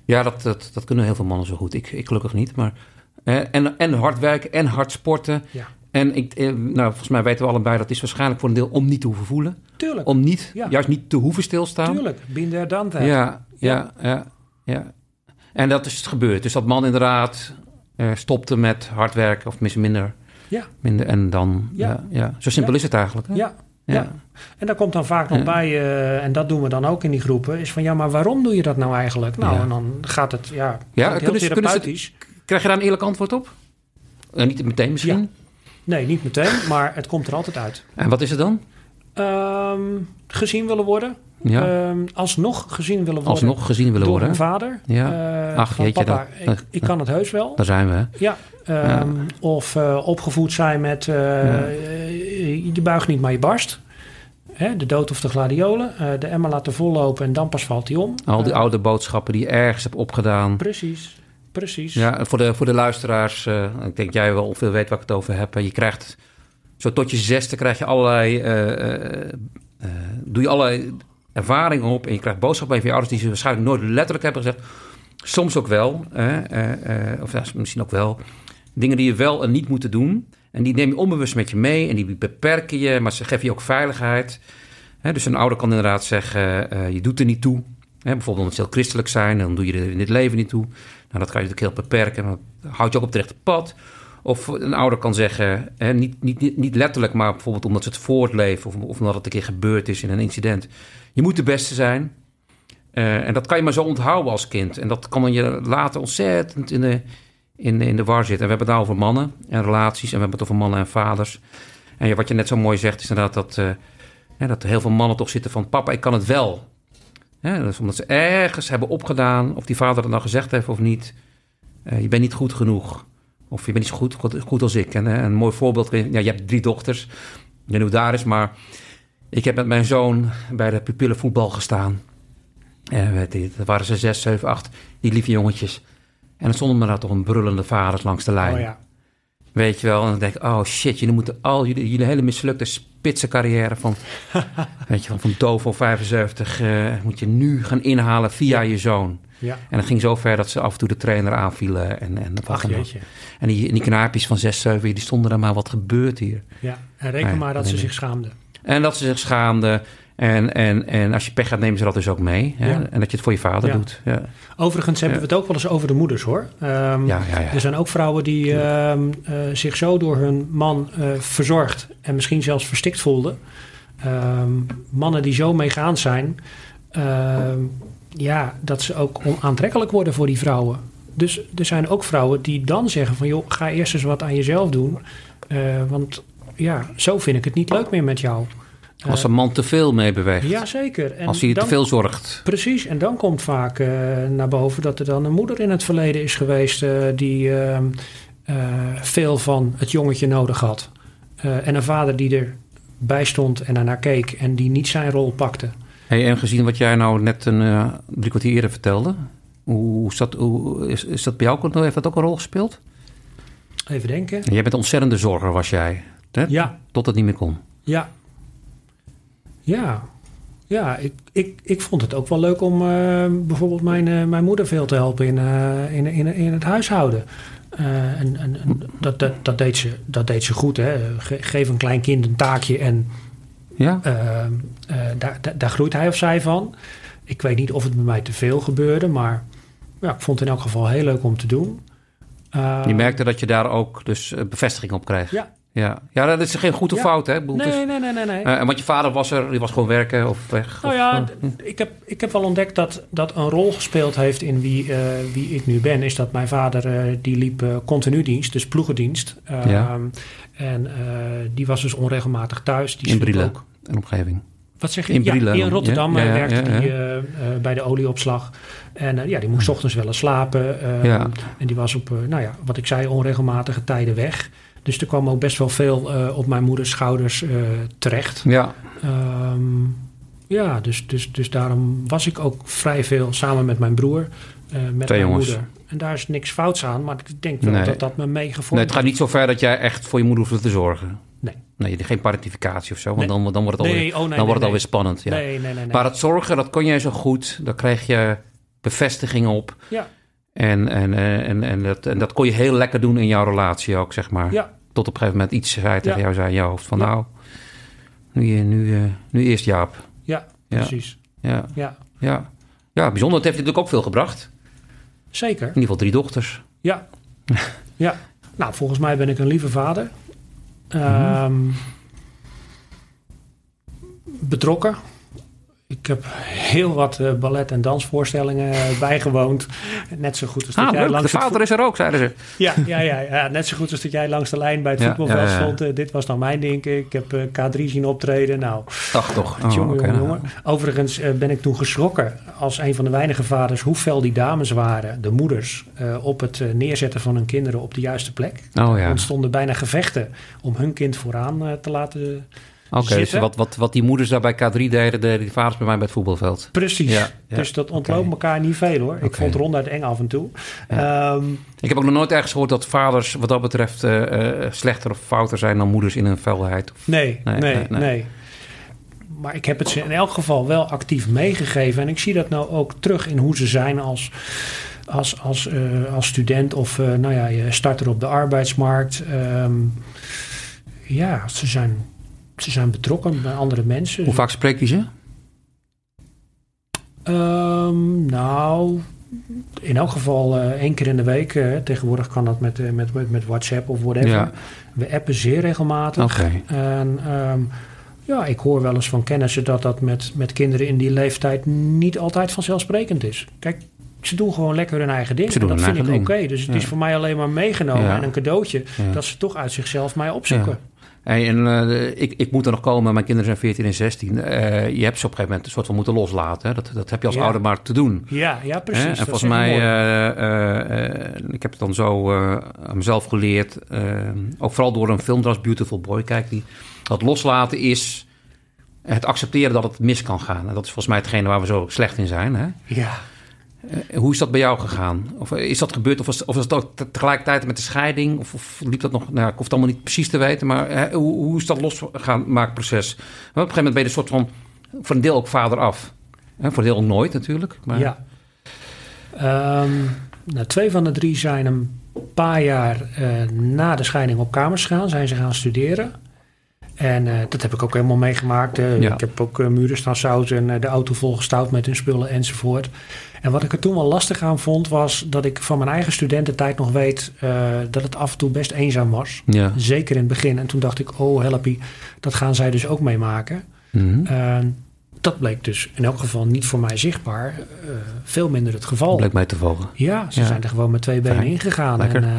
ja dat, dat, dat kunnen heel veel mannen zo goed. Ik, ik gelukkig niet. Maar, eh, en, en hard werken en hard sporten. Ja. En ik, eh, nou, volgens mij weten we allebei dat is waarschijnlijk voor een deel om niet te hoeven voelen. Tuurlijk, Om niet, Ja. juist niet te hoeven stilstaan. tuurlijk. Binder dan dat. Ja, ja, ja, ja. En dat is het gebeurd. Dus dat man inderdaad eh, stopte met hard werken, of misschien minder. Ja. minder en dan, Ja. ja. Ja, Zo simpel Ja. is het eigenlijk. Hè? Ja, Ja. ja. En daar komt dan vaak nog Ja. bij, eh, en dat doen we dan ook in die groepen, is van ja, maar waarom doe je dat nou eigenlijk? Nou, Ja. en dan gaat het, ja, Ja, heel kunnen ze- kunnen ze- therapeutisch. Krijg je daar een eerlijk antwoord op? Eh, niet meteen misschien. Nee, niet meteen, maar het komt er altijd uit. En wat is het dan? Ehm, gezien willen worden. Ja, Ehm, alsnog gezien willen worden. alsnog gezien willen door worden. hè? vader. Ja. Eh, Ach, jeetje, papa, dat- ik, ik kan het heus wel. Daar zijn we. hè? Ja. ehm, Of eh, opgevoed zijn met Ja. eh, je buigt niet, maar je barst. Hè, de dood of de gladiolen. De emmer laten vollopen en dan pas valt hij om. Al die oude boodschappen die je ergens hebt opgedaan. Precies, precies. Ja, voor de, voor de luisteraars, eh, ik denk jij wel veel weet waar ik het over heb. Je krijgt, zo tot je zesde krijg je allerlei, eh, eh, doe je allerlei ervaringen op. En je krijgt boodschappen van je ouders die ze waarschijnlijk nooit letterlijk hebben gezegd. Soms ook wel, of misschien ook wel. Dingen die je wel en niet moeten doen. En die neem je onbewust met je mee en die beperken je, maar ze geven je ook veiligheid. Dus een ouder kan inderdaad zeggen, je doet er niet toe. Bijvoorbeeld omdat ze heel christelijk zijn, dan doe je er in dit leven niet toe. Nou, dat kan je natuurlijk heel beperken, maar dat houdt je ook op het rechte pad. Of een ouder kan zeggen, hè, niet, niet, niet, letterlijk, maar bijvoorbeeld omdat ze het voortleven... Of, of omdat het een keer gebeurd is in een incident. Je moet de beste zijn. Eh, en dat kan je maar zo onthouden als kind. En dat kan je later ontzettend in de, in, in de war zitten. En we hebben het nou over mannen en relaties... en we hebben het over mannen en vaders. En wat je net zo mooi zegt, is inderdaad dat... eh, dat heel veel mannen toch zitten van... papa, ik kan het wel. Hè, dat is omdat ze ergens hebben opgedaan... of die vader het nou gezegd heeft of niet... Eh, je bent niet goed genoeg. Of je bent niet zo goed, goed, goed als ik. En eh, een mooi voorbeeld. Ja, je hebt drie dochters. Ik weet niet hoe daar is, maar... Ik heb met mijn zoon bij de pupillenvoetbal gestaan. En weet je, dat waren ze zes, zeven, acht. Die lieve jongetjes. En dan stonden er daar toch een brullende vaders langs de lijn. Oh ja. Weet je wel, en dan denk ik, oh shit, jullie moeten al jullie, jullie hele mislukte spitse carrière van, weet je, van, van Dovo 75, eh, moet je nu gaan inhalen via je zoon. Ja. En dat ging zo ver dat ze af en toe de trainer aanvielen. En, en, Ach en die, die knaapjes van 6, 7, die stonden er maar, wat gebeurt hier? Ja. En reken Nee, maar dat nee, ze nee. zich schaamden. En dat ze zich schaamden. En, en, en als je pech gaat, nemen ze dat dus ook mee. Hè? Ja. En dat je het voor je vader Ja. doet. Ja, Overigens hebben we het ook wel eens over de moeders hoor. Ja, ja. ja. Er zijn ook vrouwen die ehm, eh, zich zo door hun man eh, verzorgd en misschien zelfs verstikt voelden. Ehm, mannen die zo meegaand zijn, ja, dat ze ook onaantrekkelijk worden voor die vrouwen. Dus er zijn ook vrouwen die dan zeggen van joh, ga eerst eens wat aan jezelf doen. Eh, want ja, zo vind ik het niet leuk meer met jou. Als een man te veel mee beweegt. Jazeker. En als hij dan- te veel zorgt. Precies, en dan komt vaak eh, naar boven dat er dan een moeder in het verleden is geweest eh, die ehm, eh, veel van het jongetje nodig had. En een vader die erbij stond en ernaar keek en die niet zijn rol pakte. Hey, en gezien wat jij nou net een drie kwartier eerder vertelde. Hoe is dat, hoe, is, is dat bij jou ook- heeft dat ook een rol gespeeld? Even denken. Jij bent een ontzettende zorger, was jij. Hè? Ja, Tot het niet meer kon. ja. Ja, ja ik, ik, ik vond het ook wel leuk om eh, bijvoorbeeld mijn, eh, mijn moeder veel te helpen in, eh, in, in, in het huishouden. En en, en dat, dat, dat, deed ze, dat deed ze goed. Hè. Ge- geef een klein kind een taakje en Ja? daar, daar, groeit hij of zij van. Ik weet niet of het bij mij te veel gebeurde, maar ja, ik vond het in elk geval heel leuk om te doen. Je merkte dat je daar ook dus bevestiging op kreeg. Ja. Ja, ja dat is geen goed of Ja. fout, hè? Bedoel, Nee, nee, nee, nee. nee. En want je vader was er, die was gewoon werken of weg? Nou of, ja, d- ik heb, ik heb wel ontdekt dat dat een rol gespeeld heeft in wie, eh, wie ik nu ben. Is dat mijn vader, eh, die liep continu dienst, dus ploegendienst. Ja. Ehm, En eh, die was dus onregelmatig thuis. Die in Brielen ook. en omgeving. Wat zeg je? In ja, in? Rotterdam Ja, ja, werkte ja, die ja. eh, bij de olieopslag. En ja, die moest ochtends wel eens slapen. eh, Ja. En die was op, nou ja, wat ik zei, onregelmatige tijden weg. Dus er kwam ook best wel veel eh, op mijn moeders schouders eh, terecht. Ja, Ehm, ja, dus, dus, dus daarom was ik ook vrij veel samen met mijn broer, eh, met Twee mijn jongens. moeder. En daar is niks fouts aan, maar ik denk wel Nee. dat dat me meegevormd nee, het gaat niet zo ver dat jij echt voor je moeder hoeft te zorgen. Nee. Nee, geen parentificatie of zo, want Nee. dan, dan wordt het Nee, alweer, oh nee, dan nee, wordt het alweer spannend. Ja. Nee, nee, nee. nee. Maar het zorgen, dat kon jij zo goed. Daar kreeg je bevestiging op. Ja. En, en, eh, en, en, dat, en dat kon je heel lekker doen in jouw relatie ook, zeg maar. Ja, Tot op een gegeven moment iets zei tegen Ja. jou, zei in je hoofd van Ja. nou, nu, nu, eh, nu eerst Jaap. ja, precies. Ja, Ja, ja. ja, bijzonder. Het heeft natuurlijk ook veel gebracht. zeker. In ieder geval drie dochters. Ja. ja. Nou, volgens mij ben ik een lieve vader. Ehm, betrokken. Ik heb heel wat eh, ballet- en dansvoorstellingen bijgewoond. Net zo goed als dat Ah, jij leuk. De langs het vader is er ook, zeiden ze. Ja, ja, ja, ja, net zo goed als dat jij langs de lijn bij het Ja, voetbalveld ja, stond. Eh, dit was dan mijn ding. Ik heb eh, K3 zien optreden. Nou, Ach, toch. Oh, jongen, jongen, nou. jongen. Overigens ben ik toen geschrokken als een van de weinige vaders... hoe fel die dames waren, de moeders... op het neerzetten van hun kinderen op de juiste plek. Oh Er ja. ontstonden bijna gevechten om hun kind vooraan te laten... Oké, dus wat, wat, wat die moeders daar bij K3 deden, deden die vaders bij mij bij het voetbalveld. Precies. Ja, ja. Dus dat ontloopt elkaar niet veel hoor. Ik vond het ronduit eng af en toe. Ehm, Ik heb ook nog nooit ergens gehoord dat vaders wat dat betreft eh, eh, slechter of fouter zijn dan moeders in hun felheid. Of- Nee, Nee, nee, nee, nee, nee. Maar ik heb het ze in elk geval wel actief meegegeven. En ik zie dat nou ook terug in hoe ze zijn als, als, als, eh, als student of nou ja, je starter op de arbeidsmarkt. Ehm, ja, ze zijn, ze zijn betrokken bij andere mensen. Hoe vaak spreekt hij ze? Ehm, nou, in elk geval eh, één keer in de week. eh, tegenwoordig kan dat met, eh, met, met, met WhatsApp of whatever. Ja. We appen zeer regelmatig. Oké. En ehm, ja, ik hoor wel eens van kennissen dat dat met, met kinderen in die leeftijd niet altijd vanzelfsprekend is. Kijk, ze doen gewoon lekker hun eigen ding. Ze doen en dat vind ik oké. Dus het Ja. is voor mij alleen maar meegenomen Ja. en een cadeautje dat ze toch uit zichzelf mij opzoeken. Hey, en eh, ik, ik moet er nog komen, mijn kinderen zijn 14 en 16. Eh, je hebt ze op een gegeven moment een soort van moeten loslaten. Hè? Dat, dat heb je als Ja. ouder maar te doen. Ja, ja, precies. Hè? Dat En volgens mij, eh, ik heb het dan zo aan mezelf geleerd. ook vooral door een film, is Beautiful Boy, kijk die. Dat loslaten is het accepteren dat het mis kan gaan. En dat is volgens mij hetgene waar we zo slecht in zijn. Hè? ja. Eh, Hoe is dat bij jou gegaan? Of eh, is dat gebeurd? Of was, of was het ook te- tegelijkertijd met de scheiding? Of, of liep dat nog? Nou, ik hoef het allemaal niet precies te weten. Maar hè, hoe, hoe is dat losgaan maakproces? Op een gegeven moment ben je een soort van... voor een deel ook vader af. Hè, voor een deel ook nooit natuurlijk. Maar, Ja. Ehm, nou, twee van de drie zijn een paar jaar eh, na de scheiding op kamers gegaan. Zijn ze gaan studeren. En eh, dat heb ik ook helemaal meegemaakt. eh. Ja. Ik heb ook eh, muren staan zouten en de auto volgestouwd met hun spullen enzovoort. En wat ik er toen wel lastig aan vond, was dat ik van mijn eigen studententijd nog weet dat het af en toe best eenzaam was. Ja. Zeker in het begin. En toen dacht ik, oh helpie, dat gaan zij dus ook meemaken. Mhm. En dat bleek dus in elk geval niet voor mij zichtbaar. veel minder het geval. Bleek mij te volgen. Ja, ze Ja. zijn er gewoon met twee benen ingegaan. Lekker. En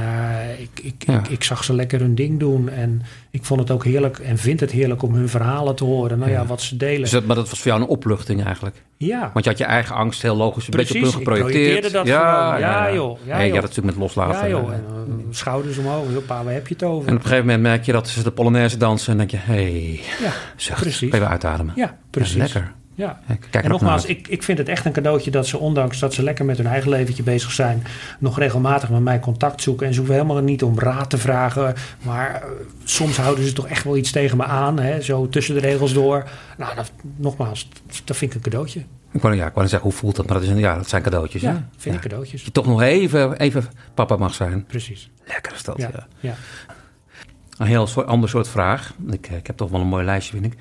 ik, ik, ik, ik zag ze lekker hun ding doen. En ik vond het ook heerlijk en vind het heerlijk om hun verhalen te horen. Nou ja, Ja. wat ze delen. Dus dat, maar dat was voor jou een opluchting eigenlijk. ja, Want je had je eigen angst heel logisch een Precies, beetje op hun ik geprojecteerd. projecteerde dat gewoon. Ja, joh. Ja, Hey, joh. ja, dat natuurlijk met loslaten. ja joh. En, eh, schouders omhoog. Hoppa, waar heb je het over? En op een gegeven moment merk je dat ze de Polonaise dansen. En denk je, hé, hey, ja, zucht. Precies. Even uitademen. ja, precies. Ja, lekker. Ja. En nogmaals, ik, ik vind het echt een cadeautje dat ze, ondanks dat ze lekker met hun eigen leventje bezig zijn, nog regelmatig met mij contact zoeken. En ze hoeven helemaal niet om raad te vragen. Maar eh, soms houden ze toch echt wel iets tegen me aan, hè, zo tussen de regels door. Nou, dat, nogmaals, dat vind ik een cadeautje. Ik wou, ja, ik wou zeggen hoe voelt dat, maar dat, is een, ja, dat zijn cadeautjes. Ja, hè? vind Ja. ik cadeautjes. Dat je toch nog even, even papa mag zijn. Precies. Lekker is dat, ja. Ja, ja. Een heel soort, ander soort vraag. Ik, eh, ik heb toch wel een mooi lijstje, vind ik.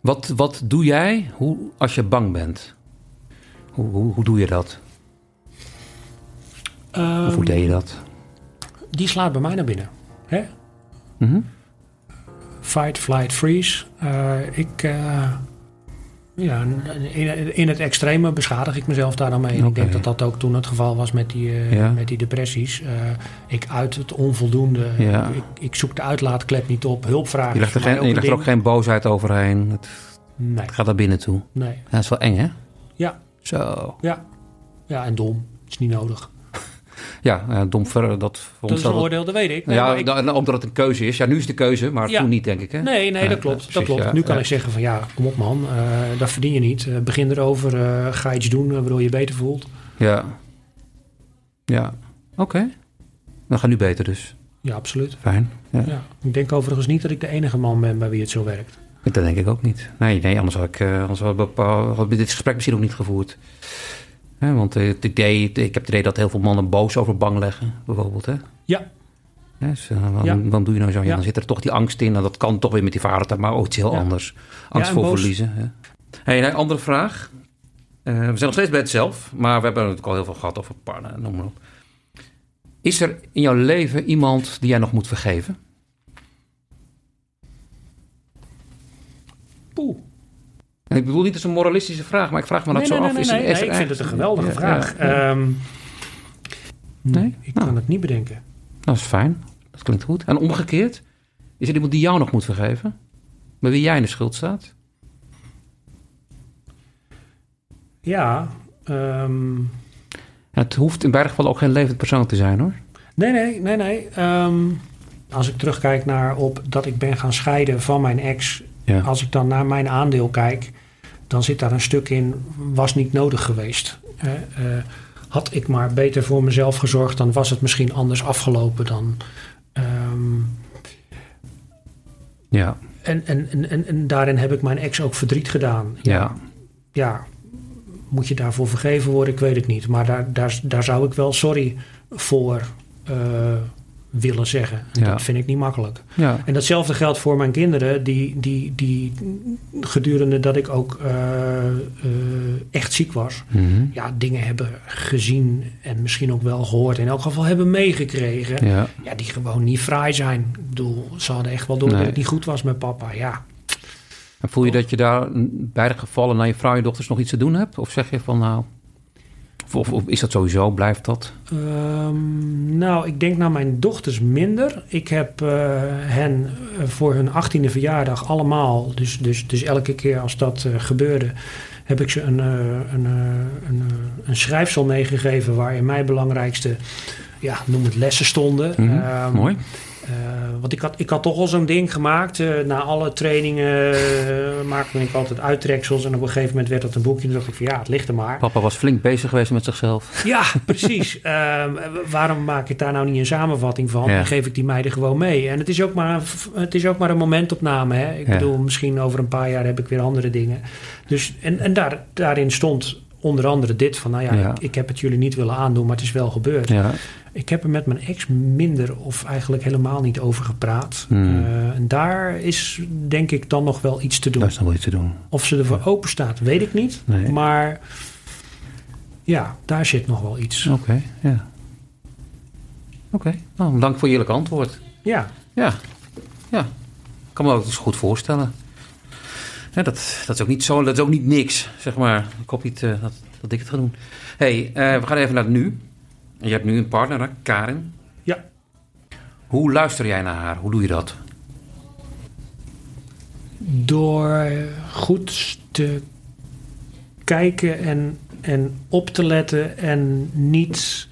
Wat, wat doe jij hoe, als je bang bent? Hoe, hoe, hoe doe je dat? of hoe Ehm, deed je dat? die slaat bij mij naar binnen. Hè? Mhm. Fight, flight, freeze. Eh, ik, eh, ja, in, in het extreme beschadig ik mezelf daar dan mee. Ik denk dat dat ook toen het geval was met die, eh, Ja. met die depressies. Eh, ik uit het onvoldoende. Ja. Ik, ik zoek de uitlaatklep niet op. Hulp vragen. Je legt er, geen, je legt er ook geen boosheid overheen. Het. Nee, Gaat naar binnen toe. nee. Dat is wel eng, hè? Ja, Zo. ja. Ja, en dom. Is niet nodig. Ja, ja dom ver, dat voor Dat een wel- oordeel, dat weet ik. Nee, ja, ik- da- en ook dat het een keuze is. Ja, nu is het de keuze, maar Ja. toen niet, denk ik, hè? Nee, nee, dat klopt. dat precies, klopt. ja, nu kan ja. ik zeggen van ja, kom op man, eh dat verdien je niet. Eh, begin erover, eh, ga iets doen eh, waardoor je je beter voelt. Ja. Ja. Oké. Dan gaat nu beter dus. Ja, absoluut. Fijn. Ja. Ja. Ik denk overigens niet dat ik de enige man ben bij wie het zo werkt. Dat denk ik ook niet. Nee, nee anders had ik, eh, anders had ik bepaal- had ik dit gesprek misschien ook niet gevoerd. Hè, want eh, het idee, ik heb het idee dat heel veel mannen boos over bang leggen, bijvoorbeeld. Hè? Ja, waarom, Ja. waarom doe je nou zo? Ja, Ja. Dan zit er toch die angst in. En dat kan toch weer met die vader, maar ook iets heel Ja. anders. Angst voor boos. verliezen. Hè? Hey, een andere vraag. Eh, we zijn nog steeds bij het zelf, maar we hebben natuurlijk al heel veel gehad over partner, noem maar op. Is er in jouw leven iemand die jij nog moet vergeven? poeh. En ik bedoel niet als een moralistische vraag, maar ik vraag me dat Nee, zo nee, af. nee, Is nee, er- nee, is er ik vind het een echt- geweldige Ja, vraag. ja, ja. Ehm, Nee? Ik Nou. kan het niet bedenken. Dat is fijn. Dat klinkt goed. En omgekeerd, is er iemand die jou nog moet vergeven? Bij wie jij in de schuld staat? Ja, ehm, het hoeft in beide gevallen ook geen levend persoon te zijn hoor. nee, nee, nee, nee. Ehm, als ik terugkijk naar op dat ik ben gaan scheiden van mijn ex. Ja. Als ik dan naar mijn aandeel kijk, dan zit daar een stuk in, was niet nodig geweest. Eh, had ik maar beter voor mezelf gezorgd, dan was het misschien anders afgelopen dan. ehm, Ja. en, en, en, en, en daarin heb ik mijn ex ook verdriet gedaan. Ja. ja, moet je daarvoor vergeven worden? Ik weet het niet. Maar daar, daar, daar zou ik wel sorry voor eh, willen zeggen. Ja. Dat vind ik niet makkelijk. Ja. En datzelfde geldt voor mijn kinderen, die, die, die gedurende dat ik ook eh, eh, echt ziek was, Mhm. ja, dingen hebben gezien en misschien ook wel gehoord. In elk geval hebben meegekregen. Ja. Ja, die gewoon niet fraai zijn. Ik bedoel, ze hadden echt wel door dat het niet goed was met papa. Ja, En voel je dat je daar in beide gevallen naar je vrouw en je dochters nog iets te doen hebt? Of zeg je van nou... Of, is dat sowieso, blijft dat? Ehm, nou, ik denk naar mijn dochters minder. Ik heb eh, hen eh, voor hun 18e verjaardag allemaal, dus, dus, dus elke keer als dat eh, gebeurde, heb ik ze een, een, een, een schrijfsel meegegeven waarin mijn belangrijkste, ja, noem het lessen stonden. Ehm, Mooi. Eh, want ik had, ik had toch al zo'n ding gemaakt. eh, na alle trainingen eh, maakte ik altijd uittreksels. En op een gegeven moment werd dat een boekje. En dacht ik van ja, het ligt er maar. Papa was flink bezig geweest met zichzelf. Ja, precies. Ehm, waarom maak ik daar nou niet een samenvatting van? Ja. En geef ik die meiden gewoon mee? En het is ook maar, het is ook maar een momentopname. Hè? Ik Ja. bedoel, misschien over een paar jaar heb ik weer andere dingen. Dus, en en daar, daarin stond onder andere dit van... nou ja, Ja. Ik, ik heb het jullie niet willen aandoen, maar het is wel gebeurd. Ja. Ik heb er met mijn ex minder of eigenlijk helemaal niet over gepraat. Hmm. Eh, en daar is denk ik dan nog wel iets te doen. Daar is nog wel iets te doen. Of ze ervoor open staat, weet ik niet. Nee. Maar ja, daar zit nog wel iets. Oké, ja. Oké, nou, dank voor je eerlijk antwoord. Ja, Ja, ja. Ik kan me ook eens goed voorstellen. Ja, dat, dat is ook niet zo, dat is ook niet niks, zeg maar. Ik hoop niet dat, dat ik het ga doen. hey, eh, we gaan even naar het nu. En je hebt nu een partner, hè, Karin. Ja. Hoe luister jij naar haar? Hoe doe je dat? door goed te kijken en, en op te letten en niet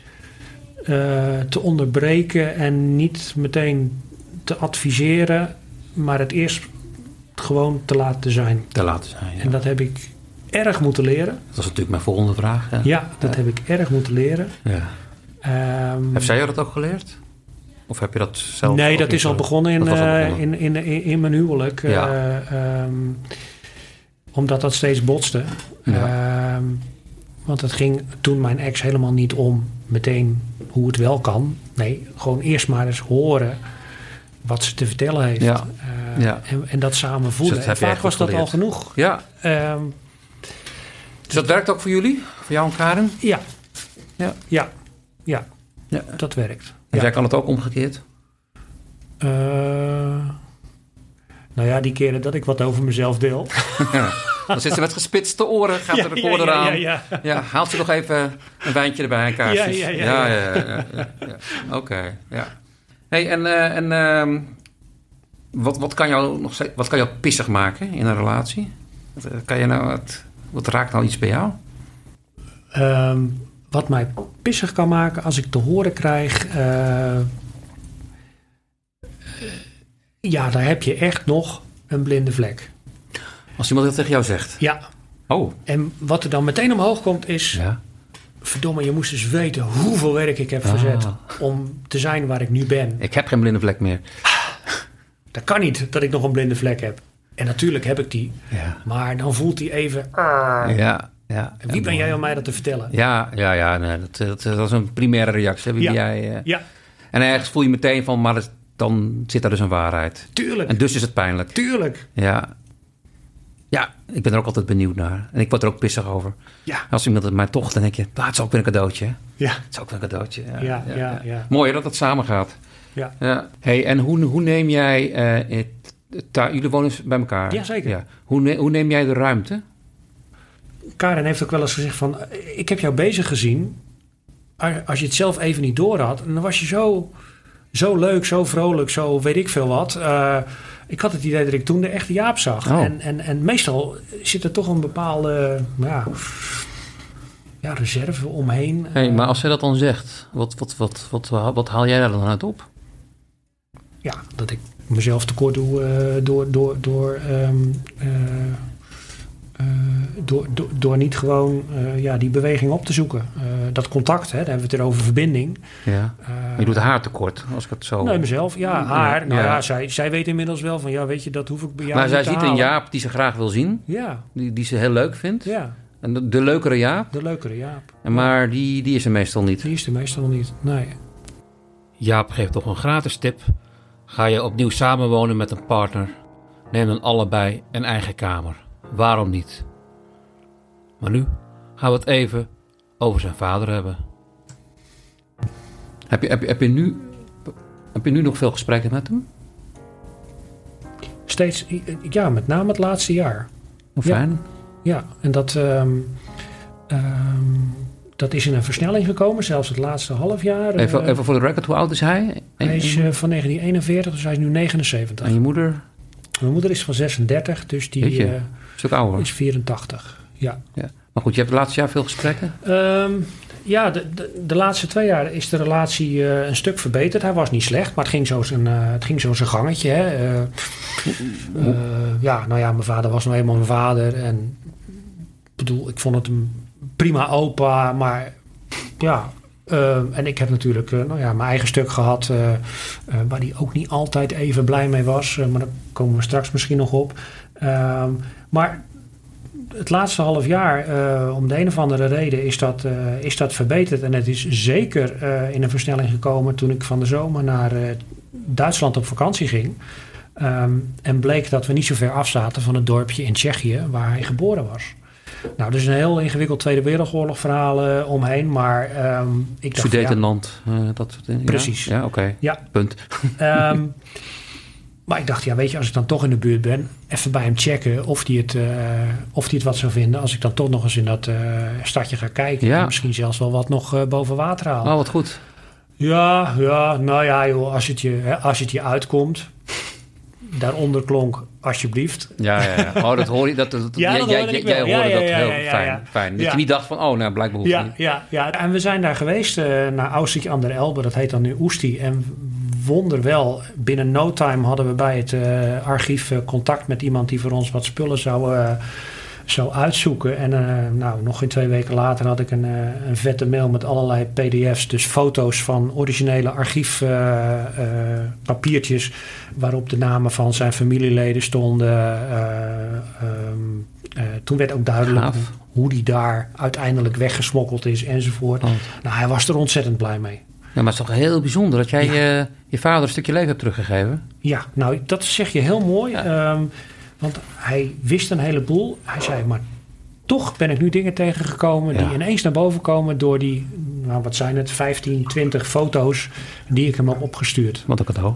eh, te onderbreken en niet meteen te adviseren, maar het eerst gewoon te laten zijn. Te laten zijn. Ja. En dat heb ik erg moeten leren. Dat is natuurlijk mijn volgende vraag. Ja. Ja, dat heb ik erg moeten leren. Ja. Ehm, Heeft zij jou dat ook geleerd? Of heb je dat zelf? nee, dat is al begonnen in, al eh, begonnen. in, in, in, in mijn huwelijk. Ja. eh, ehm, omdat dat steeds botste. Ja. Ehm, want het ging toen mijn ex helemaal niet om meteen hoe het wel kan. Nee, gewoon eerst maar eens horen wat ze te vertellen heeft. Ja. Eh, Ja. En, en dat samen voelen. dat En heb jij vaak was dat al genoeg. Ja, dus dat werkt ook voor jullie? Voor jou en Karin? ja. Ja. Ja. Ja, Ja. dat werkt. En Ja. zij kan het ook omgekeerd? Eh, nou ja, die keren dat ik wat over mezelf deel. Dan zit ze met gespitste oren, gaat de recorder ja, aan. ja, ja. Ja, haalt ze nog even een wijntje erbij en kaarsjes. Ja, ja, ja. Oké, ja. Hey, en, eh, en ehm, wat, wat, kan jou nog wat kan jou pissig maken in een relatie? Wat, eh, Kan je nou, wat, wat raakt nou iets bij jou? Ehm, wat mij pissig kan maken als ik te horen krijg. eh, eh, ja, daar heb je echt nog een blinde vlek. Als iemand dat tegen jou zegt. Ja, Oh, en wat er dan meteen omhoog komt is. ja. Verdomme, je moest dus weten hoeveel werk ik heb Ah. verzet. om te zijn waar ik nu ben. Ik heb geen blinde vlek meer. Dat kan niet dat ik nog een blinde vlek heb. En natuurlijk heb ik die. Ja. Maar dan voelt hij even. "Arr." Ja, ja. Wie ben jij om mij dat te vertellen? Ja, ja, ja. Nee, dat, dat, dat is een primaire reactie. Wie Ja. ben jij, eh? Ja, En ergens voel je meteen van, maar dat- dan zit daar dus een waarheid. tuurlijk. En dus is het pijnlijk. Tuurlijk. Ja. Ja, ik ben er ook altijd benieuwd naar. En ik word er ook pissig over. Ja, Als iemand het mij toch, dan denk je, ah, het is ook weer een cadeautje. ja, Het is ook weer een cadeautje. Ja, Ja, ja, ja. Mooi hè, dat het samen gaat. ja. Ja. Hey, en hoe, hoe neem jij... eh, het, jullie wonen bij elkaar? Ja, zeker. Hoe, ne- hoe neem jij de ruimte? Karen heeft ook wel eens gezegd van... Ik heb jou bezig gezien. Als- je het zelf even niet door had... dan was je zo, zo leuk, zo vrolijk, zo weet ik veel wat. Eh, ik had het idee dat ik toen de echte Jaap zag. Oh. En, en, en meestal zit er toch een bepaalde ja, ja, reserve omheen. Hey, maar als zij dat dan zegt, wat, wat, wat, wat, wat, haal jij daar dan uit op? Ja, dat ik mezelf tekort doe eh, door, door, door, ehm, eh, eh, door, door, door niet gewoon eh, ja, die beweging op te zoeken. Eh, dat contact, hè, daar hebben we het er over verbinding. Ja. Eh, Je doet haar tekort, als ik het zo... Nee, mezelf. Ja, haar. Nou Ja. ja, zij, zij weet inmiddels wel van, ja, weet je, dat hoef ik bij jou maar zij ziet een. Jaap die ze graag wil zien. Ja, Die, die ze heel leuk vindt. ja, En de, de leukere Jaap. de leukere Jaap. En Maar die, die is er meestal niet. Die is er meestal niet. Nee. Jaap geeft toch een gratis tip. Ga je opnieuw samenwonen met een partner, neem dan allebei een eigen kamer. Waarom niet? Maar nu gaan we het even over zijn vader hebben. Heb je, heb je, heb je, nu, heb je nu nog veel gesprekken met hem? Steeds, ja, met name het laatste jaar. Hoe Ja. fijn. Ja, en dat, ehm, ehm, dat is in een versnelling gekomen, zelfs het laatste half jaar. Even, Eh, even voor de record, hoe oud is hij? hij is eh, van 1941, dus hij is nu 79. en je moeder Mijn moeder is van 36, dus die. Een stuk ouder. is 84. Ja, Maar goed, je hebt het laatste jaar veel gesprekken. Ehm, ja de, de, de laatste twee jaar is de relatie eh, een stuk verbeterd. Hij was niet slecht, maar het ging zo zijn, eh, het ging zo zijn gangetje. Hè. Eh, ja, nou ja, mijn vader was nou eenmaal mijn vader. En ik bedoel, ik vond het een prima opa, maar ja. eh, en ik heb natuurlijk nou ja, mijn eigen stuk gehad, eh, eh, waar hij ook niet altijd even blij mee was. Maar daar komen we straks misschien nog op. Ehm, maar het laatste half jaar, eh, om de een of andere reden, is dat, eh, is dat verbeterd. En het is zeker eh, in een versnelling gekomen toen ik van de zomer naar Duitsland op vakantie ging. Ehm, en bleek dat we niet zo ver af zaten van het dorpje in Tsjechië waar hij geboren was. Nou, dus een heel ingewikkeld Tweede Wereldoorlog verhaal omheen. Maar ehm, ik dacht, Sudetenland, dat soort dingen. Precies. Ja, oké. Ja. Punt. maar ik dacht, ja, weet je, als ik dan toch in de buurt ben, even bij hem checken of hij het, eh, of hij het wat zou vinden. Als ik dan toch nog eens in dat eh, stadje ga kijken. Ja. Misschien zelfs wel wat nog eh, boven water haal. Oh, wat goed. Ja, ja, nou ja, joh, als het je, hè, als het je uitkomt. Daaronder klonk, alsjeblieft. Ja, ja, ja. Oh, dat hoor je. Dat, dat, Ja, jij- dat hoorde jij hoorde dat heel fijn. fijn. Dat je niet dacht van, oh, nou, blijkbaar hoeft Ja, niet. ja, ja. En we zijn daar geweest naar Auschwitz aan der Elbe. Dat heet dan nu Oesti. En wonderwel, binnen no time hadden we bij het eh, archief eh, contact met iemand die voor ons wat spullen zou, eh, zou uitzoeken. En nou, nog geen twee weken later had ik een, een vette mail met allerlei pdf's. Dus foto's van originele archiefpapiertjes. waarop de namen van zijn familieleden stonden. Eh, ehm, eh, toen werd ook duidelijk Gaaf. hoe die daar uiteindelijk weggesmokkeld is enzovoort. Oh. Nou, hij was er ontzettend blij mee. Ja, maar het is toch heel bijzonder dat jij eh, je vader een stukje leven hebt teruggegeven? Ja, nou, dat zeg je heel mooi. Ja. ehm, want hij wist een heleboel. Hij zei, maar toch ben ik nu dingen tegengekomen Ja. die ineens naar boven komen door die, nou wat zijn het, 15, 20 foto's die ik hem heb opgestuurd. Wat een cadeau.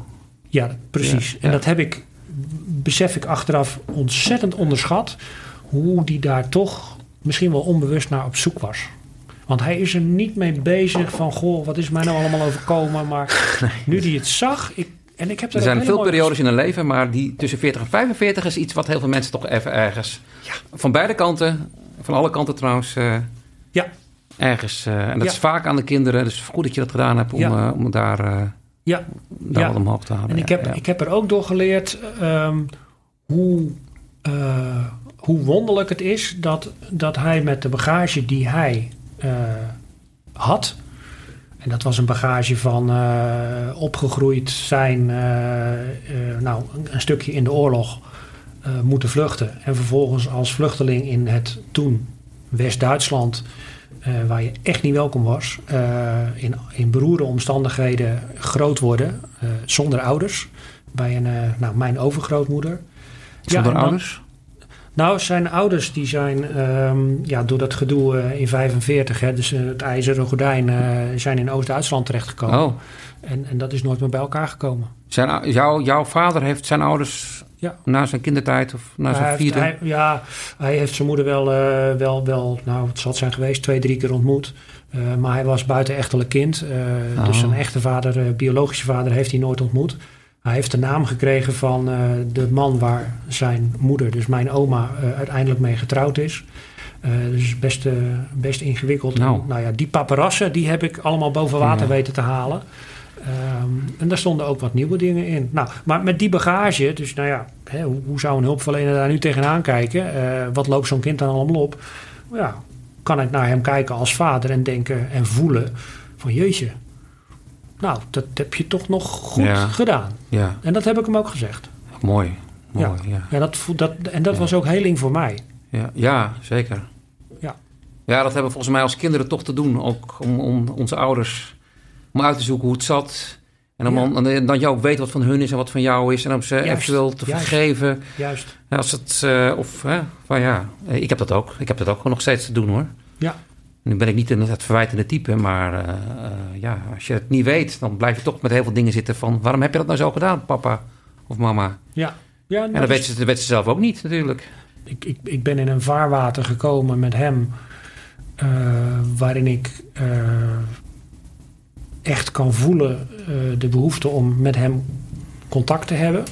Ja, precies. Ja, En dat heb ik, besef ik achteraf, ontzettend onderschat. Hoe die daar toch misschien wel onbewust naar op zoek was. Want hij is er niet mee bezig van, goh, wat is mij nou allemaal overkomen. Maar nu hij het zag, ik, En ik heb Er zijn veel periodes in een leven, maar die tussen 40 en 45 is iets wat heel veel mensen toch even ergens... Ja. Van beide kanten, van alle kanten trouwens, eh, Ja, ergens... eh, en dat Ja. is vaak aan de kinderen, dus goed dat je dat gedaan hebt om, Ja. eh, om daar, ja. daar Ja. wat omhoog te halen. En ik heb, ik heb er ook door geleerd ehm, hoe, hoe wonderlijk het is dat, dat hij met de bagage die hij had. En dat was een bagage van eh, opgegroeid zijn, eh, eh, nou, een, stukje in de oorlog eh, moeten vluchten. En vervolgens als vluchteling in het toen West-Duitsland, eh, waar je echt niet welkom was, eh, in, in beroerde omstandigheden groot worden eh, zonder ouders. Bij een, eh, nou, mijn overgrootmoeder. Zonder ouders? Nou, zijn ouders die zijn ehm, ja, door dat gedoe eh, in 45, hè, dus eh, het ijzeren gordijn, eh, zijn in Oost-Duitsland terechtgekomen. Oh, En, en dat is nooit meer bij elkaar gekomen. zijn, ou- jouw, jouw vader heeft zijn ouders Ja. na zijn kindertijd of na hij zijn heeft, vierde... hij- ja, hij heeft zijn moeder wel, wel, wel, nou, het zal zijn geweest, twee, drie keer ontmoet. Maar hij was buitenechtelijk kind. Oh. Dus zijn echte vader, biologische vader, heeft hij nooit ontmoet. Hij heeft de naam gekregen van eh, de man waar zijn moeder, dus mijn oma, eh, uiteindelijk mee getrouwd is. Eh, dus best, best ingewikkeld. Nou. Nou ja, die paparassen, die heb ik allemaal boven water Ja. weten te halen. Ehm, en daar stonden ook wat nieuwe dingen in. Nou, maar met die bagage, dus nou ja, hè, hoe, hoe zou een hulpverlener daar nu tegenaan kijken? Wat loopt zo'n kind dan allemaal op? Ja, kan ik naar hem kijken als vader en denken en voelen van jeetje. Nou, dat heb je toch nog goed Ja. gedaan. Ja, En dat heb ik hem ook gezegd. mooi. Mooi, ja. Ja, dat, dat, en dat was ook heling voor mij. Ja, ja zeker. Ja. Ja, dat hebben we volgens mij als kinderen toch te doen. Ook om, om onze ouders, om uit te zoeken hoe het zat. En om, Ja. en dat je ook weet wat van hun is en wat van jou is. En om ze Juist, eventueel te juist. vergeven. Juist. Ja, Als het, eh, of, van ja, eh, ik heb dat ook. Ik heb dat ook gewoon nog steeds te doen hoor. Ja. Nu ben ik niet een- het verwijtende type, maar eh, eh, ja, als je het niet weet, dan blijf je toch met heel veel dingen zitten van... waarom heb je dat nou zo gedaan, papa of mama? Ja. Ja, En nou, dat weet ze, dat weet ze zelf ook niet natuurlijk. ik, ik, ik ben in een vaarwater gekomen met hem. eh, waarin ik echt kan voelen de behoefte om met hem contact te hebben.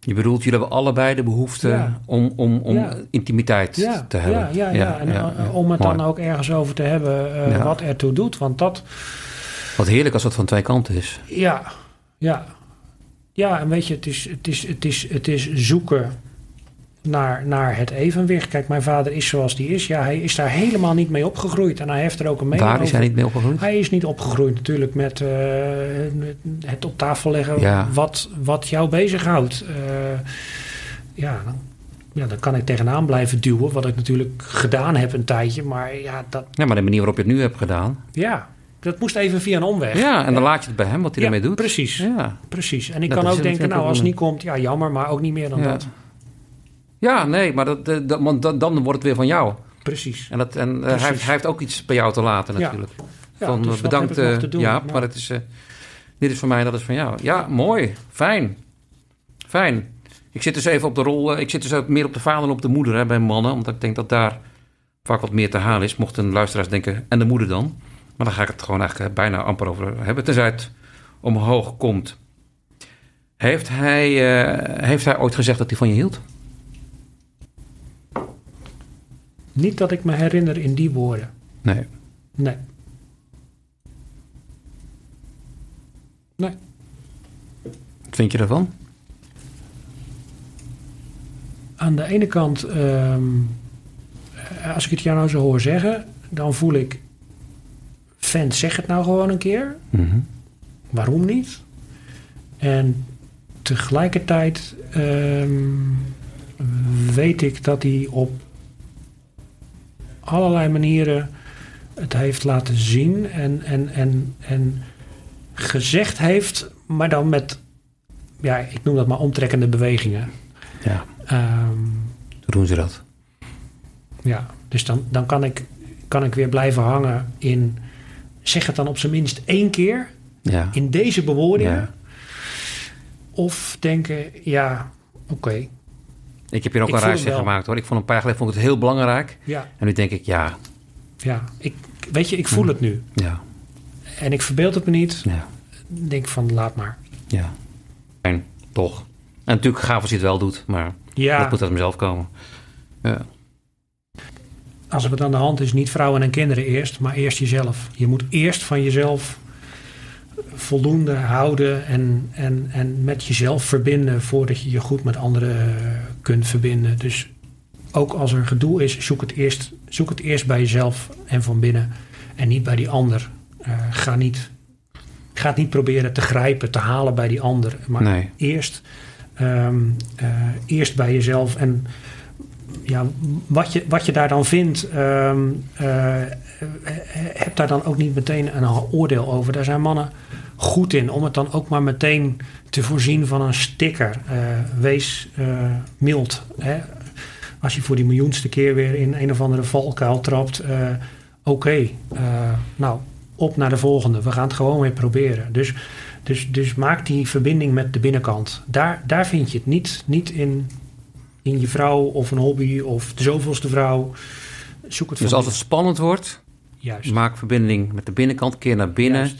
Je bedoelt, jullie hebben allebei de behoefte Ja. om, om, om Ja. intimiteit ja, te hebben. Ja, ja, ja. En eh, om het Mooi. dan ook ergens over te hebben eh, wat ertoe doet. Want dat, Wat heerlijk als dat van twee kanten is. ja, ja. Ja, en weet je, het is, het is, het is, het is zoeken naar, naar het evenwicht. Kijk, mijn vader is zoals die is. Ja, hij is daar helemaal niet mee opgegroeid. En hij heeft er ook een mening Daar is hij niet mee opgegroeid? Hij is niet opgegroeid natuurlijk met eh, het op tafel leggen Ja. wat, wat jou bezighoudt. Eh ja, dan, ja, dan kan ik tegenaan blijven duwen, wat ik natuurlijk gedaan heb een tijdje. Maar ja, dat, Ja, maar de manier waarop je het nu hebt gedaan. ja, dat moest even via een omweg. Ja, en dan laat je het bij hem, wat hij Ja, ermee doet. precies. Ja, Precies. En ik Dat kan ook denken, nou, als het niet komt, ja, jammer, maar ook niet meer dan dat. Ja nee, maar dat, dat, want dan, dan wordt het weer van jou. Precies. En, dat, en eh, hij, hij heeft ook iets bij jou te laten natuurlijk. Ja, van, dus eh, bedankt te doen? Jaap, maar het is, eh, dit is van mij, dat is van jou. Ja, mooi. Fijn. Fijn. Ik zit dus even op de rol, ik zit dus ook meer op de vader dan op de moeder hè, bij mannen. Omdat ik denk dat daar vaak wat meer te halen is. Mochten luisteraars denken, en de moeder dan? Maar dan ga ik het gewoon eigenlijk bijna amper over hebben. Tenzij het omhoog komt. Heeft hij, heeft hij ooit gezegd dat hij van je hield? Niet dat ik me herinner in die woorden. Nee. Nee. Nee. Wat vind je daarvan? Aan de ene kant, ehm, als ik het jou nou zo hoor zeggen, dan voel ik, vent, zeg het nou gewoon een keer. Mhm. Waarom niet? En tegelijkertijd ehm, weet ik dat hij op allerlei manieren het heeft laten zien en, en, en, en gezegd heeft, maar dan met, ja, ik noem dat maar omtrekkende bewegingen. Ja, Ehm, hoe doen ze dat? ja, dus dan, dan kan, ik, kan ik weer blijven hangen in, zeg het dan op zijn minst één keer Ja. in deze bewoordingen. Ja. Of denken, ja, oké, Ik heb hier ook Ik een voel reis hem in wel. gemaakt hoor. Ik vond een paar jaar geleden vond ik het heel belangrijk. ja, En nu denk ik, ja, ja. Ik, weet je, ik voel het nu. ja, En ik verbeeld het me niet. ja. denk van laat maar. Ja. Fijn, toch. En natuurlijk gaaf als je het wel doet, maar Ja, dat moet uit mezelf komen. Ja. als het aan de hand is, niet vrouwen en kinderen eerst, maar eerst jezelf. Je moet eerst van jezelf voldoende houden en, en, en met jezelf verbinden voordat je je goed met anderen kunt verbinden. Dus ook als er gedoe is, zoek het eerst, zoek het eerst bij jezelf en van binnen en niet bij die ander. Eh, ga, niet, ga het niet proberen te grijpen, te halen bij die ander, maar Nee. eerst, ehm, eh, eerst bij jezelf. En ja, wat, je, wat je daar dan vindt, ehm, eh, heb daar dan ook niet meteen een oordeel over. Daar zijn mannen goed in om het dan ook maar meteen te voorzien van een sticker. Eh, wees eh, mild. Hè? Als je voor die miljoenste keer weer in een of andere valkuil trapt. Oké, nou, op naar de volgende. We gaan het gewoon weer proberen. Dus, dus, dus maak die verbinding met de binnenkant. Daar, daar vind je het niet, niet in, in je vrouw of een hobby of de zoveelste vrouw. Zoek het Dus als het spannend wordt. Juist. maak verbinding met de binnenkant, keer naar binnen Juist.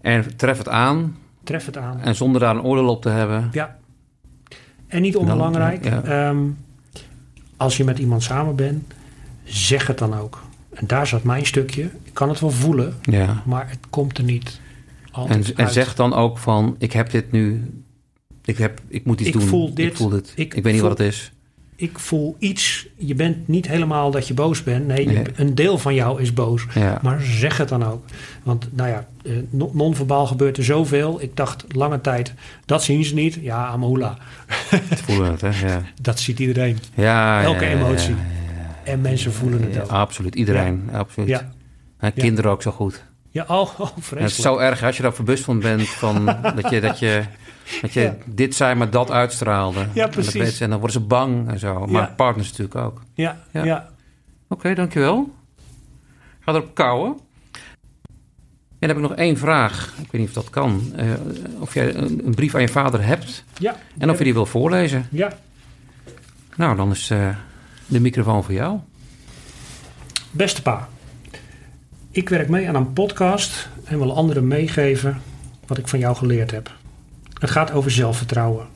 en tref het aan. Tref het aan. En zonder daar een oordeel op te hebben. Ja. En niet onbelangrijk, ja. ehm, als je met iemand samen bent, zeg het dan ook. En daar zat mijn stukje. Ik kan het wel voelen, Ja. maar het komt er niet altijd En, en zeg dan ook van, ik heb dit nu, ik, heb, ik moet iets Ik doen. voel dit. Ik voel dit. Ik Ik, weet niet voel- wat het is. Ik voel iets. Je bent niet helemaal dat je boos bent. Nee, je- een deel van jou is boos. Ja. Maar zeg het dan ook. Want nou ja, eh, non- non-verbaal gebeurt er zoveel. Ik dacht lange tijd, dat zien ze niet. Ja, Amahula. Het voelen het, hè? Ja. Dat ziet iedereen. Ja, Elke ja, emotie. En mensen voelen het ook. absoluut, iedereen. Absoluut. Ja, En kinderen ook zo goed. ja oh, oh En het is zo erg als je daar bewust van bent, van dat je, dat je, dat je Ja. dit zei, maar dat uitstraalde. En dat precies. En dan worden ze bang en zo. Maar Ja. partners natuurlijk ook. Ja, Ja. ja. Oké, dankjewel. Ga erop kouwen. En dan heb ik nog één vraag. Ik weet niet of dat kan. Eh, of jij een, een brief aan je vader hebt ja. en of je die wil voorlezen. Ja, Nou, dan is eh, de microfoon voor jou. beste pa. Ik werk mee aan een podcast en wil anderen meegeven wat ik van jou geleerd heb. Het gaat over zelfvertrouwen.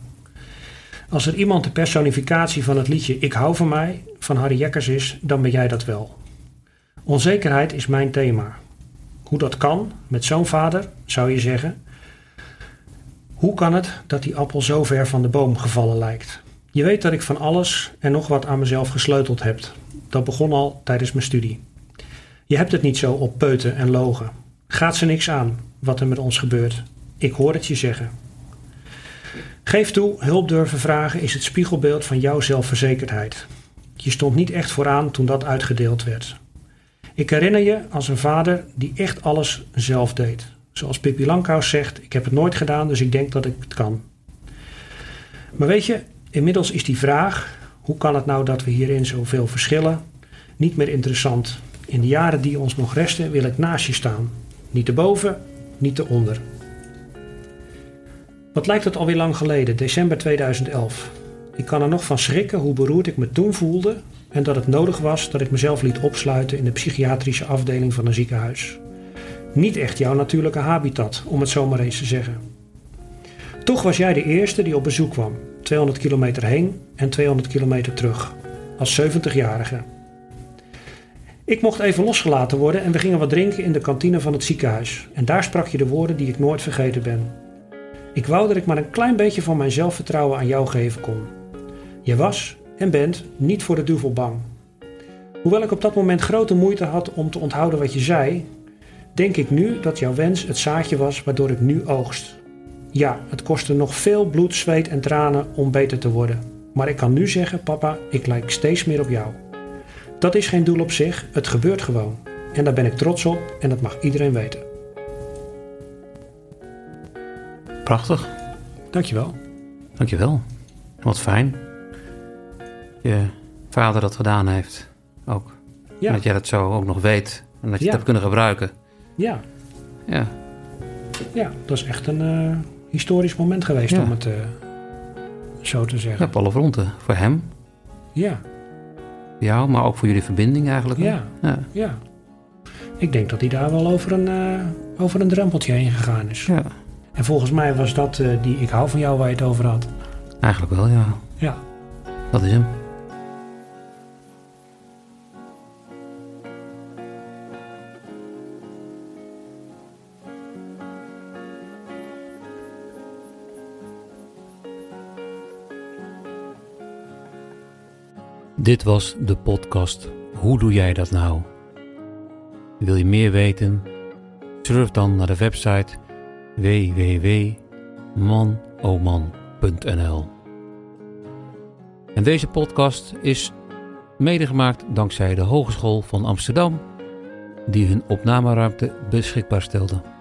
Als er iemand de personificatie van het liedje Ik hou van mij van Harry Jekkers is, dan ben jij dat wel. Onzekerheid is mijn thema. Hoe dat kan met zo'n vader, zou je zeggen. Hoe kan het dat die appel zo ver van de boom gevallen lijkt? Je weet dat ik van alles en nog wat aan mezelf gesleuteld heb. Dat begon al tijdens mijn studie. Je hebt het niet zo op peuten en logen. Gaat ze niks aan wat er met ons gebeurt. Ik hoor het je zeggen. Geef toe, hulp durven vragen is het spiegelbeeld van jouw zelfverzekerdheid. Je stond niet echt vooraan toen dat uitgedeeld werd. Ik herinner je als een vader die echt alles zelf deed. Zoals Pippi Langkous zegt, ik heb het nooit gedaan, dus ik denk dat ik het kan. Maar weet je, inmiddels is die vraag, hoe kan het nou dat we hierin zoveel verschillen, niet meer interessant. In de jaren die ons nog resten wil ik naast je staan. Niet erboven, niet eronder. Wat lijkt het alweer lang geleden, december 2011. Ik kan er nog van schrikken hoe beroerd ik me toen voelde en dat het nodig was dat ik mezelf liet opsluiten in de psychiatrische afdeling van een ziekenhuis. Niet echt jouw natuurlijke habitat, om het zo maar eens te zeggen. Toch was jij de eerste die op bezoek kwam, 200 kilometer heen en 200 kilometer terug, als 70-jarige. Ik mocht even losgelaten worden en we gingen wat drinken in de kantine van het ziekenhuis. En daar sprak je de woorden die ik nooit vergeten ben. Ik wou dat ik maar een klein beetje van mijn zelfvertrouwen aan jou geven kon. Je was en bent niet voor de duivel bang. Hoewel ik op dat moment grote moeite had om te onthouden wat je zei, denk ik nu dat jouw wens het zaadje was waardoor ik nu oogst. Ja, het kostte nog veel bloed, zweet en tranen om beter te worden. Maar ik kan nu zeggen, papa, ik lijk steeds meer op jou. Dat is geen doel op zich, het gebeurt gewoon. En daar ben ik trots op en dat mag iedereen weten. Prachtig. Dankjewel. Dankjewel. Wat fijn. Je vader dat gedaan heeft. Ook. En Ja, dat jij dat zo ook nog weet. En dat je Ja. het hebt kunnen gebruiken. ja, Ja. ja, dat is echt een eh, historisch moment geweest Ja. om het eh, zo te zeggen. op alle fronten. Voor hem, Ja, voor jou, maar ook voor jullie verbinding eigenlijk. ja, Ja. ja. Ik denk dat hij daar wel over een, eh, over een drempeltje heen gegaan is. ja. En volgens mij was dat eh, die Ik hou van jou waar je het over had. Eigenlijk wel, ja. Ja. Dat is hem. Dit was de podcast Hoe doe jij dat nou? Wil je meer weten? Surf dan naar de website www.manoman.nl En deze podcast is mede gemaakt dankzij de Hogeschool van Amsterdam, die hun opnameruimte beschikbaar stelde.